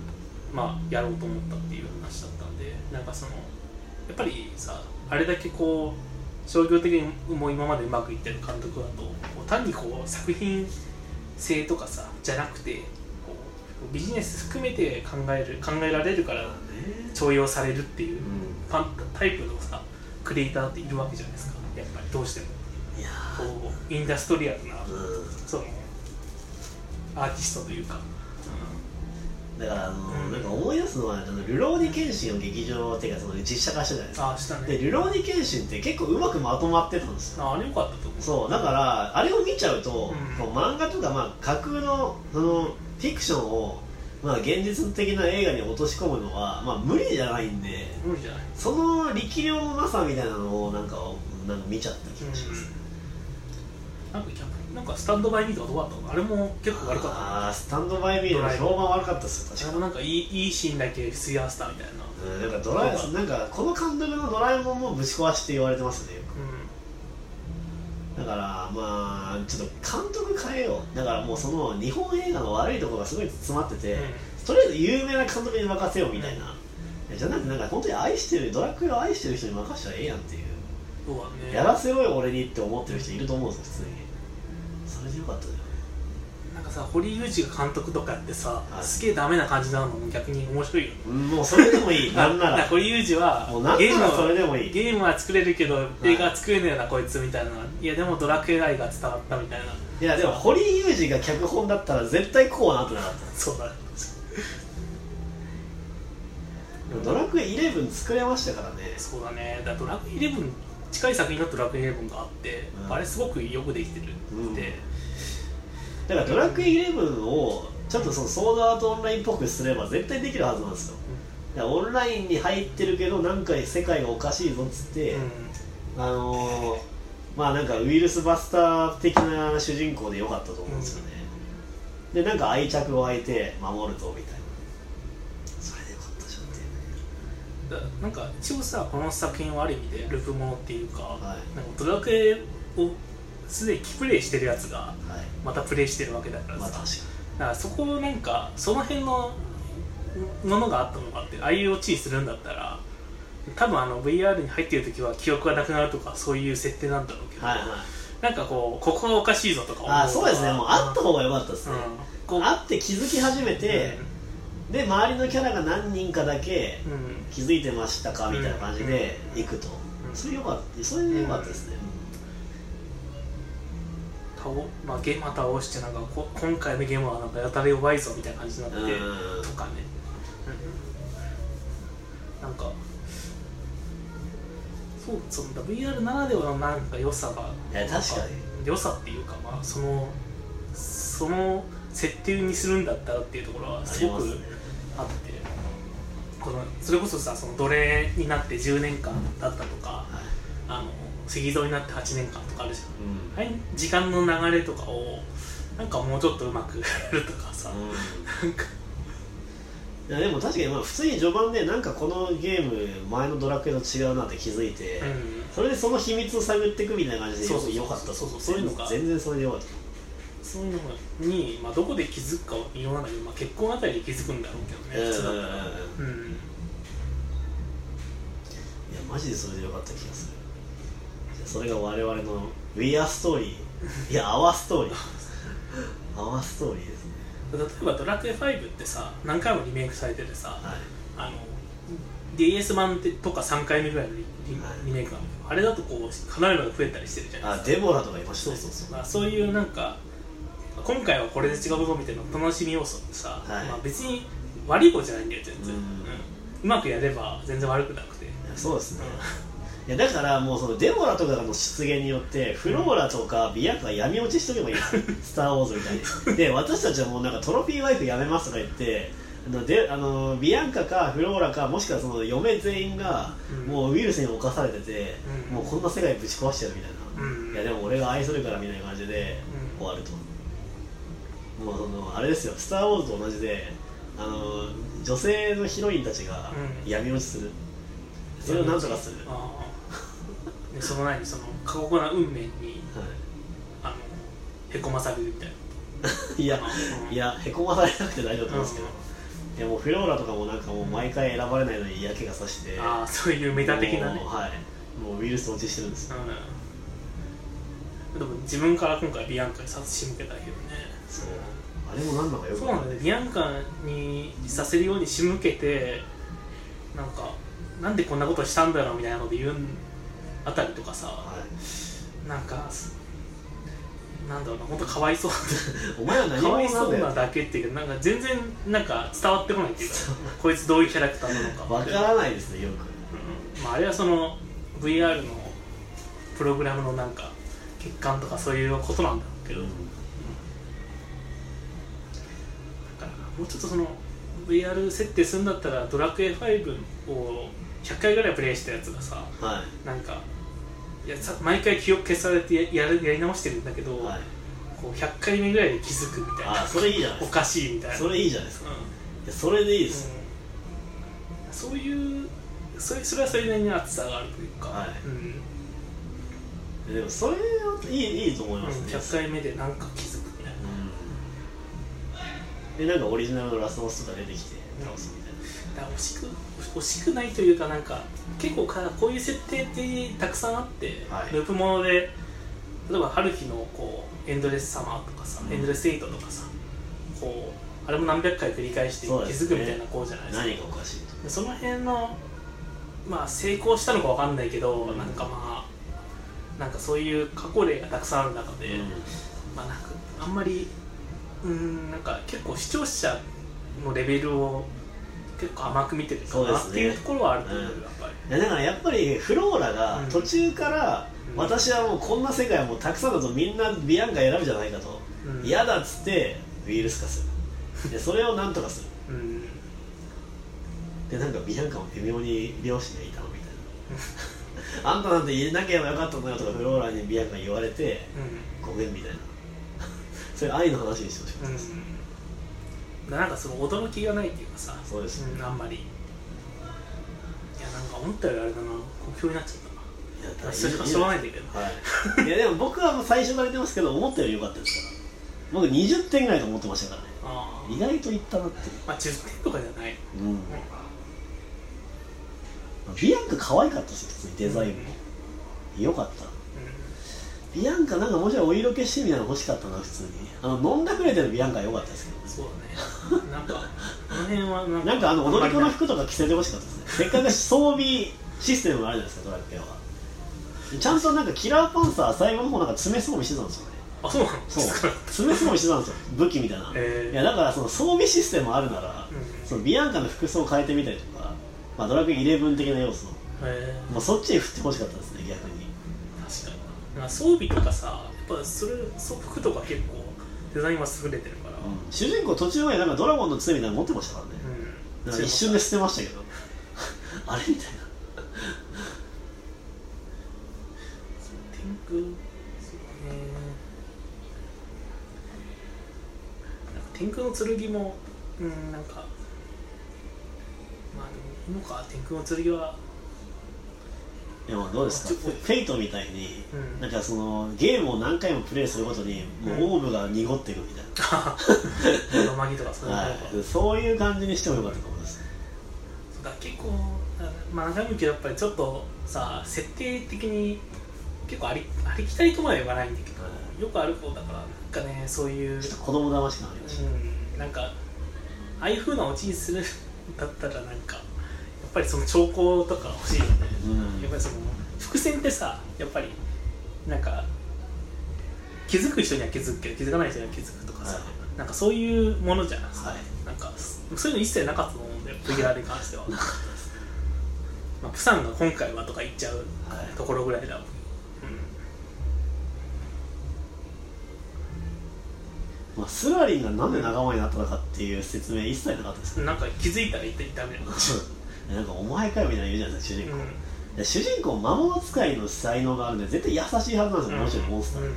Speaker 2: まあやろうと思ったっていう話だったんでなんかそのやっぱりさあれだけこう商業的にもう今までうまくいってる監督だと単にこう作品性とかさじゃなくてこうビジネス含めて考える考えられるから重用されるっていう
Speaker 1: うん。
Speaker 2: タイプのさクリエイターっているわけじゃないですか。やっぱりどうしてもこうインダストリアルな
Speaker 1: ーうん。
Speaker 2: そのアーティストというか、
Speaker 1: だからあの、
Speaker 2: うん。
Speaker 1: なんか思い出すのはあのルローニケンシンを劇場っていうかその実写化したじゃないですか。
Speaker 2: あした
Speaker 1: で
Speaker 2: ね
Speaker 1: ルローニケンシンって結構うまくまとまってたんですよ。
Speaker 2: ああれよかったと思う。
Speaker 1: そう。だからあれを見ちゃうと、
Speaker 2: うん。
Speaker 1: こう漫画とか、まあ、架空のそのフィクションを、まあ、現実的な映画に落とし込むのは、まあ、無理じゃないんで
Speaker 2: 無理じゃない。
Speaker 1: その力量のなさみたいなのをなんかなんか見ちゃった気がします、
Speaker 2: なんか逆なんかスタンドバイミーとかどうだったの？あれも結構悪かった。
Speaker 1: ああスタンドバイミーの評判悪かったですよ確か。
Speaker 2: あれもなんかいいいいシーンだけ吸い合わせたみたいな。
Speaker 1: うんなんかドラえなんかこの監督のドラえもんもぶち壊しって言われてますねよく。
Speaker 2: う
Speaker 1: だからまあちょっと監督変えよう。だからもうその日本映画の悪いところがすごい詰まってて、
Speaker 2: ん。
Speaker 1: とりあえず有名な監督に任せようみたいな、じゃなくてなんか本当に愛してるドラクエを愛してる人に任せたらええやんっていう、
Speaker 2: そうだね。
Speaker 1: やらせろよ俺にって思ってる人いると思うんですよ普通にそれでよかったじ
Speaker 2: なんかさ堀裕二が監督とかやってさ、
Speaker 1: はい。
Speaker 2: すげえダメな感じなのも逆に面白いよ。ね
Speaker 1: もうそれでもいい。なんな
Speaker 2: ら。堀裕二はゲーム
Speaker 1: ならそれ
Speaker 2: は
Speaker 1: でもいい。
Speaker 2: ゲームは作れるけど映画は作れねえなこいつみたいな。いやでもドラクエ愛が伝わったみたいな。い
Speaker 1: やでも堀井雄二が脚本だったら絶対こうなってなかった。
Speaker 2: そうだ
Speaker 1: ドラクエ11作れましたからね。
Speaker 2: そうだね。だドラクエ11近い作品のドラクエ11があって、
Speaker 1: うん。
Speaker 2: あれすごくよくできてるって、
Speaker 1: だからドラクエ11をちょっとそのソードアートオンラインっぽくすれば絶対できるはずなんですよ。だからオンラインに入ってるけどなんか世界がおかしいぞっつって、
Speaker 2: うん。
Speaker 1: あのー、まあなんかウイルスバスター的な主人公でよかったと思うんですよね、でなんか愛着を湧いて守るとみたいな。それでよかったじゃんっていうね。
Speaker 2: だなんか一応さこの作品はある意味でループものっていうか,、
Speaker 1: はい。
Speaker 2: なんかドラクエをすでにプレイしてるやつが
Speaker 1: はい。
Speaker 2: またプレイしてるわけだからさ、
Speaker 1: まあ
Speaker 2: だからそこをなんかその辺のものがあったのがあって IoT するんだったら多分あの VR に入ってる時は記憶がなくなるとかそういう設定なんだろうけど、
Speaker 1: にはいはい。
Speaker 2: なんかこうここがおかしいぞとか
Speaker 1: あそうですね。もうあった方が良かったですね、
Speaker 2: うん。こう
Speaker 1: あって気づき始めて、で周りのキャラが何人かだけ
Speaker 2: うん。うん
Speaker 1: 気づいてましたかみたいな感じで
Speaker 2: うん。
Speaker 1: 行くと、
Speaker 2: うん。
Speaker 1: それよかった。それでよかったですね、
Speaker 2: 倒まあ、ゲーム倒してなんかこ今回のゲームはなんかやたら弱いぞみたいな感じになって、
Speaker 1: うん
Speaker 2: とかね、うん、なんかそうその VR ならではのなんか良さが
Speaker 1: いや確かに。
Speaker 2: 良さっていうかまあそのその設定にするんだったらっていうところはすごく
Speaker 1: あ
Speaker 2: ってこのそれこそさその奴隷になって10年間だったとか
Speaker 1: はい。
Speaker 2: あの赤道になって8年間とかあるじゃん。
Speaker 1: うん。
Speaker 2: はい、時間の流れとかをなんかもうちょっとうまくやるとかさ、なんか。
Speaker 1: いやでも確かにまあ普通に序盤でなんかこのゲーム前のドラクエと違うなって気づいて、
Speaker 2: うん。
Speaker 1: それでその秘密を探っていくみたいな感じで
Speaker 2: そうそうそう
Speaker 1: よかったと。
Speaker 2: そうそうそういうのが。
Speaker 1: 全然それでよかった。
Speaker 2: そういうのに、まあ、どこで気づくかは言わないけど、まあ、結婚あたりで気づくんだろうけどね普通だったら。
Speaker 1: うん。
Speaker 2: うん。
Speaker 1: いやマジでそれでよかった気がするそれが我々の We Are Story いや Our Story Our Story ですね。
Speaker 2: 例えば「ドラクエ5」ってさ何回もリメイクされててさ
Speaker 1: はい。
Speaker 2: あの DS 版ってとか3回目ぐらいのリリメイクなのよあれだとこう離れるのが増えたりしてるじゃないですか。
Speaker 1: あデボラとかいましたね
Speaker 2: そうそう。そうだからそういう。なんか今回はこれで違うぞみたいな楽しみ要素ってさ、
Speaker 1: はい。
Speaker 2: まあ、別に悪いことじゃないんだよ全然、
Speaker 1: う
Speaker 2: うん。んうまくやれば全然悪くなくて、
Speaker 1: そうですね、いやだからもうそのデボラとかの出現によってフローラとかビアンカが闇落ちしとけばいいんですよ。スター・ウォーズみたいに。で私たちはもうなんかトロフィーワイフやめますとか言ってあのであのビアンカかフローラかもしくはその嫁全員が
Speaker 2: うん。
Speaker 1: もうウイルスに侵されてて、
Speaker 2: うん。
Speaker 1: もうこんな世界ぶち壊してやるみたいな、
Speaker 2: うん。
Speaker 1: いやでも俺が愛するからみたいな感じで
Speaker 2: うん。
Speaker 1: 終わると、もうそのあれですよ「スター・ウォーズ」と同じであの女性のヒロインたちが
Speaker 2: うん。
Speaker 1: 闇落ちする、それをなんとかする、
Speaker 2: でその何その過酷な運命にあのへこまされるみたい
Speaker 1: いや
Speaker 2: うん。
Speaker 1: いやへこまされなくて大丈夫だと思うんですけど、いやもうフローラとかもなんかもう毎回選ばれないのに嫌気がさして。
Speaker 2: なああそういうメタ的なね。
Speaker 1: もうはい。もうウイルス落ちしてるんです。よ
Speaker 2: うん。でも自分から今回ビアンカにさ仕向けたけどね。
Speaker 1: そう。あれもなんだかよく
Speaker 2: そうなんだよビアンカにさせるように仕向けてなんかなんでこんなことしたんだろうみたいなので言うあたりとかさ
Speaker 1: はい。
Speaker 2: なんかなんだろうな本当かわいそう。
Speaker 1: お前は何
Speaker 2: かわいそうなだけっていうかなんか全然なんか伝わってこないっていうかこいつどういうキャラクターなのか
Speaker 1: わからないですねよく。
Speaker 2: うん。まあ、あれはその VR のプログラムのなんか欠陥とかそういうことなんだろうけど、だからもうちょっとその VR 設定するんだったらドラクエ5を100回ぐらいプレイしたやつがさ
Speaker 1: はい。
Speaker 2: なんかいやさ毎回記憶消されてやるやり直してるんだけど、
Speaker 1: はい。
Speaker 2: こう100回目ぐらいで気づくみたいな。
Speaker 1: あそれいいじゃないで
Speaker 2: お
Speaker 1: すか。
Speaker 2: かしいみたいな。
Speaker 1: それいいじゃないですか。
Speaker 2: うん。
Speaker 1: いやそれでいいです、
Speaker 2: うん。そういうそれそれはそれなりに熱さがあるというか、
Speaker 1: はい。
Speaker 2: うん。
Speaker 1: でもそれはいいいいと思いますね、
Speaker 2: 100回目でなんか気づくみたいな。
Speaker 1: うん。でなんかオリジナルのラスボスとか出てきて倒すみたいな、
Speaker 2: だから惜しく惜しくないというかなんか結構かこういう設定ってたくさんあって、
Speaker 1: はい。
Speaker 2: ループもので例えば春日のこうエンドレスサマーとかさ、
Speaker 1: うん。
Speaker 2: エンドレスエイトとかさこうあれも何百回繰り返して気づくみたいなこうじゃないですか。
Speaker 1: 何がおかしい
Speaker 2: その辺のまあ成功したのかわかんないけど、
Speaker 1: うん。
Speaker 2: なんかまあなんかそういう過去例がたくさんある中で、まあなんかあんまりうーんなんか結構視聴者のレベルを結構甘く見てるかなっていうところはあると思うよ、
Speaker 1: うん
Speaker 2: やっぱり。
Speaker 1: いやだからやっぱりフローラが
Speaker 2: うん。
Speaker 1: 途中から、
Speaker 2: うん。
Speaker 1: 私はもうこんな世界はもうたくさんだとみんなビアンカ選ぶじゃないかと。
Speaker 2: うん。
Speaker 1: 嫌、だっつってウイルス化する。でそれをなんとかする。
Speaker 2: うん。
Speaker 1: でなんかビアンカも微妙に両親がいたのみたいなあんたなんて入れなければよかったのよとかフローラにビアンカに言われてごめんみたいな。それ愛の話にしてほしか
Speaker 2: うん
Speaker 1: ったです、
Speaker 2: うんなんかその驚きがないっていうかさ
Speaker 1: そうですね。
Speaker 2: うん、あんまり。いやなんか思ったよりあれだな好評になっちゃった
Speaker 1: いや
Speaker 2: それしかしょうがないんだけど。
Speaker 1: はい、いやでも僕はもう最初から言ってますけど思ったより良かったですから。僕20点ぐらいと思ってましたからね。
Speaker 2: ああ。
Speaker 1: 意外といったなって
Speaker 2: まあ10点とかじゃない。
Speaker 1: うん。ビアンカ可愛かったですよ普通にデザインも。良かった。ビアンカなんかもうちょいお色気してみたいなの欲しかったな普通に。あの飲んだくれてるビアンカは良かったですけどね。
Speaker 2: そうだねなんかこの辺はなんか
Speaker 1: なんかあの踊り子の服とか着せてほしかったですね。せっかく装備システムがあるじゃないですかドラクエは。ちゃんとなんかキラーパンサー最後の方なんか詰め装備してたんですよね。
Speaker 2: りあそうなの
Speaker 1: そう。詰め装備してたんですよ武器みたいな、
Speaker 2: へー。
Speaker 1: いやだからその装備システムあるなら、
Speaker 2: うん。
Speaker 1: そのビアンカの服装を変えてみたりとか、まあ、ドラクエ11的な要素
Speaker 2: へ
Speaker 1: もうそっちに振ってほしかったですね逆に。
Speaker 2: 確かに。装備とかさやっぱそれそ服とか結構デザインは優れてる
Speaker 1: 主人公途中までなんかドラゴンの杖みたいなの持ってましたからね、
Speaker 2: うん。
Speaker 1: なんか一瞬で捨てましたけど。あれみたいな。
Speaker 2: 天空天空の剣もうんなんか。まあでもいいのか。天空の剣は
Speaker 1: でもどうですか？フェイトみたいに、
Speaker 2: うん。
Speaker 1: なんかそのゲームを何回もプレイするごとにもうオーブが濁っていくみたい
Speaker 2: ロマギとかそういう
Speaker 1: な、はい、そういう感じにしてもよかったと思います。
Speaker 2: だ結構まあ何回も言うけどやっぱりちょっとさ設定的に結構ありありきたりとまでは言わないんだけど、
Speaker 1: は
Speaker 2: よくある方だからなんかねそういう、
Speaker 1: ちょっと子供騙し感ありました、
Speaker 2: うん、なんかああいう風なオチにするんだったらなんかぱりその兆候とか欲しいよね、
Speaker 1: うん。
Speaker 2: やっぱりその伏線ってさやっぱりなんか気づく人には気づくけど気づかない人には気づくとかさ、
Speaker 1: はい。
Speaker 2: なんかそういうものじゃないですか、
Speaker 1: はい。
Speaker 2: なんかそういうの一切なかったと思うんだよ VR に関しては。まあプサンが今回はとか言っちゃう
Speaker 1: はい。
Speaker 2: ところぐらいだ、うん。
Speaker 1: まあ、スラリンがなんで仲間になったのかっていう説明一切なかったですね
Speaker 2: なんか気づいたら言ってダメだ
Speaker 1: な んかお前かよみたいな言うじゃないですか主人公、
Speaker 2: うん。
Speaker 1: 主人公魔物使いの才能があるんで絶対優しいはずなんですよ、もちろんモンスター、
Speaker 2: うん。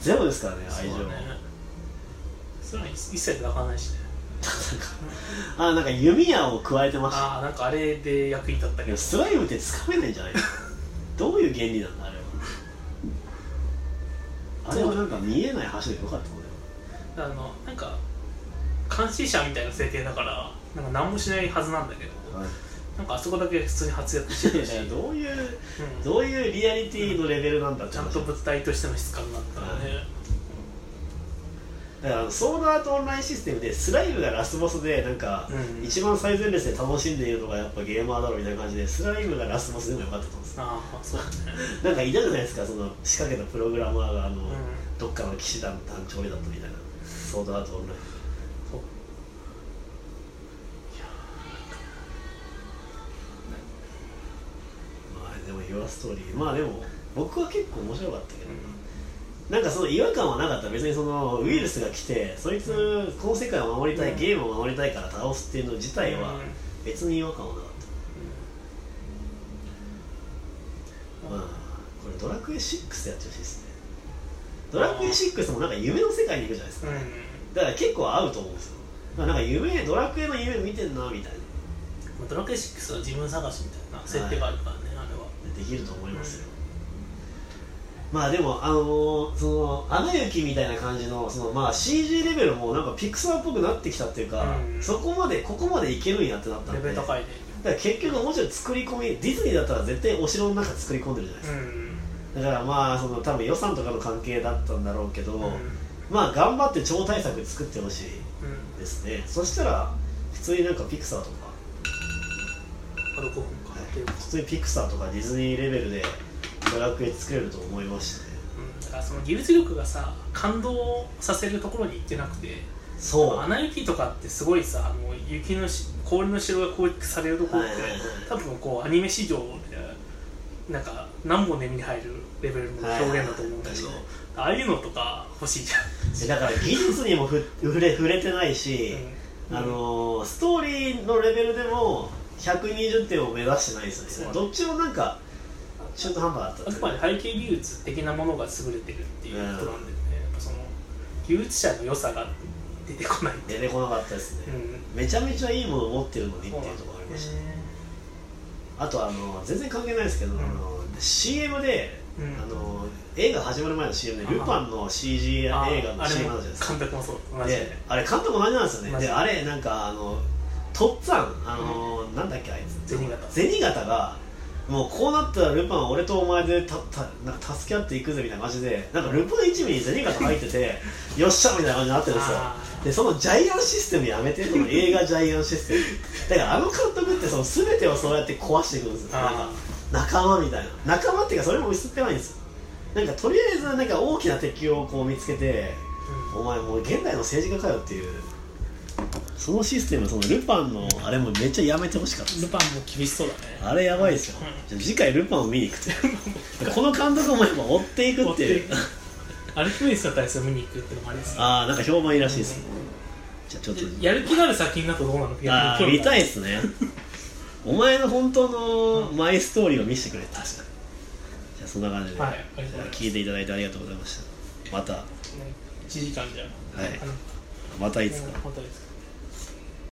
Speaker 1: ゼロですからね愛情
Speaker 2: そうだねそれは一切戦わないしね。
Speaker 1: あなんか弓矢を加えてました。
Speaker 2: ああなんかあれで役に立ったけど。
Speaker 1: スライムってつかめないんじゃないの？どういう原理なんだあれは。あれはなんか見えない橋でよかったのよ
Speaker 2: あのなんか監視者みたいな設定だからなんか何もしないはずなんだけどなんかあそこだけ普通に活躍してたし、
Speaker 1: どういう
Speaker 2: うん。
Speaker 1: どういうリアリティのレベルなんだって話。
Speaker 2: ちゃんと物体としての質感があったらね、
Speaker 1: だからソードアートオンラインシステムでスライムがラスボスでなんか、
Speaker 2: うん。
Speaker 1: 一番最前列で楽しんでいるのがやっぱゲーマーだろうみたいな感じでスライムがラスボスでもよかったと思うんですよ。
Speaker 2: ああそう
Speaker 1: なんかいたじゃないですかその仕掛けたプログラマーがあの、
Speaker 2: ん。
Speaker 1: どっかの騎士団団長だったみたいな。ソードアートオンラインあでも「ユアストーリー。まあでも僕は結構面白かったけど、なんかその違和感はなかった。別にそのウイルスが来てそいつこの世界を守りたい、
Speaker 2: うん。
Speaker 1: ゲームを守りたいから倒すっていうの自体は
Speaker 2: うん。
Speaker 1: 別に違和感はなかった、まあこれドラクエ6やってほしいですね。ドラクエ6もなんか夢の世界に行くじゃないですか、
Speaker 2: うん。
Speaker 1: だから結構合うと思うんですよ。なんか夢ドラクエの夢見てんなみたいな。
Speaker 2: まあドラクエ6は自分探しみたいな設定があるからね、
Speaker 1: できると思いますよ、まあでもあのーその「アナ雪」みたいな感じのその、まあ、CG レベルもなんかピクサーっぽくなってきたっていうか、
Speaker 2: うん。
Speaker 1: そこまでここまでいけるんやってなったんで。
Speaker 2: レベル高いね。
Speaker 1: だから結局もちろん作り込みディズニーだったら絶対お城の中作り込んでるじゃないですか、
Speaker 2: うん。
Speaker 1: だからまあその多分予算とかの関係だったんだろうけど、
Speaker 2: うん。
Speaker 1: まあ頑張って超大作作ってほしい
Speaker 2: うん
Speaker 1: ですね。そしたら普通になんかピクサーとか。
Speaker 2: あと5分
Speaker 1: 普通にピクサーとかディズニーレベルでドラクエ作れると思いましたね。
Speaker 2: うん。だからその技術力がさ感動させるところに行ってなくて
Speaker 1: そう。
Speaker 2: アナ雪とかってすごいさあの雪のし氷の城が攻撃されるところって、多分こうアニメ史上でなんか何本で目に入るレベルの表現だと思うんだけど、ああいうのとか欲しいじゃん。
Speaker 1: だから技術にもふ触れ触れてないし、
Speaker 2: うん。
Speaker 1: あのーストーリーのレベルでも120点を目指してないですよね。
Speaker 2: そう
Speaker 1: どっちもなんか中途半端だった
Speaker 2: あくまで背景技術的なものが優れてるっていうことなんだよね、やっぱその技術者の良さが出てこない。って
Speaker 1: 出てこなかったですね、
Speaker 2: うん。
Speaker 1: めちゃめちゃいいものを持ってるのにっていうところがありました、あとあの全然関係ないですけど、
Speaker 2: うん。
Speaker 1: あの CM で、
Speaker 2: うん。
Speaker 1: あの映画始まる前の CM でルパンの CG 映画の
Speaker 2: あ
Speaker 1: CM あるじゃないですか。
Speaker 2: 監督もそう
Speaker 1: であれ監督同じなんですよね。であれなんかあのとっつぁんあの、なんだっけあいつ。
Speaker 2: 銭形
Speaker 1: 銭形がもうこうなったらルパンは俺とお前でたたなんか助け合っていくぜみたいな感じでなんかルパン一味に銭形入っててよっしゃみたいな感じになってるんですよ。
Speaker 2: あ
Speaker 1: でそのジャイアンシステムやめてその映画ジャイアンシステム。だからあの監督ってその全てをそうやって壊していくんですよ。なんか
Speaker 2: あ
Speaker 1: 仲間みたいな。仲間っていうかそれも薄っぺらいんですよ。なんかとりあえずなんか大きな敵をこう見つけてお前もう現代の政治家かよっていうそのシステムそのルパンのあれもめっちゃやめてほしかった。です
Speaker 2: ルパンも厳しそうだね。
Speaker 1: あれやばいですよ、
Speaker 2: う
Speaker 1: じゃあ次回ルパンを見に行くというこの監督もやっぱ追っていくっていう。
Speaker 2: アルフェイスだったりする見に行くってのもありですね。
Speaker 1: ああなんか評判いいらしいですね、じゃあちょっと。
Speaker 2: やる気のある作品だとどうなの？
Speaker 1: ああ見たい
Speaker 2: い
Speaker 1: ですね。お前の本当のマイストーリーを見せてくれ確かに。じゃあそんな感じで、
Speaker 2: はい
Speaker 1: 聞いていただいてありがとうございました。また。
Speaker 2: 1時間じゃ
Speaker 1: はい。またいつか。
Speaker 2: またいつか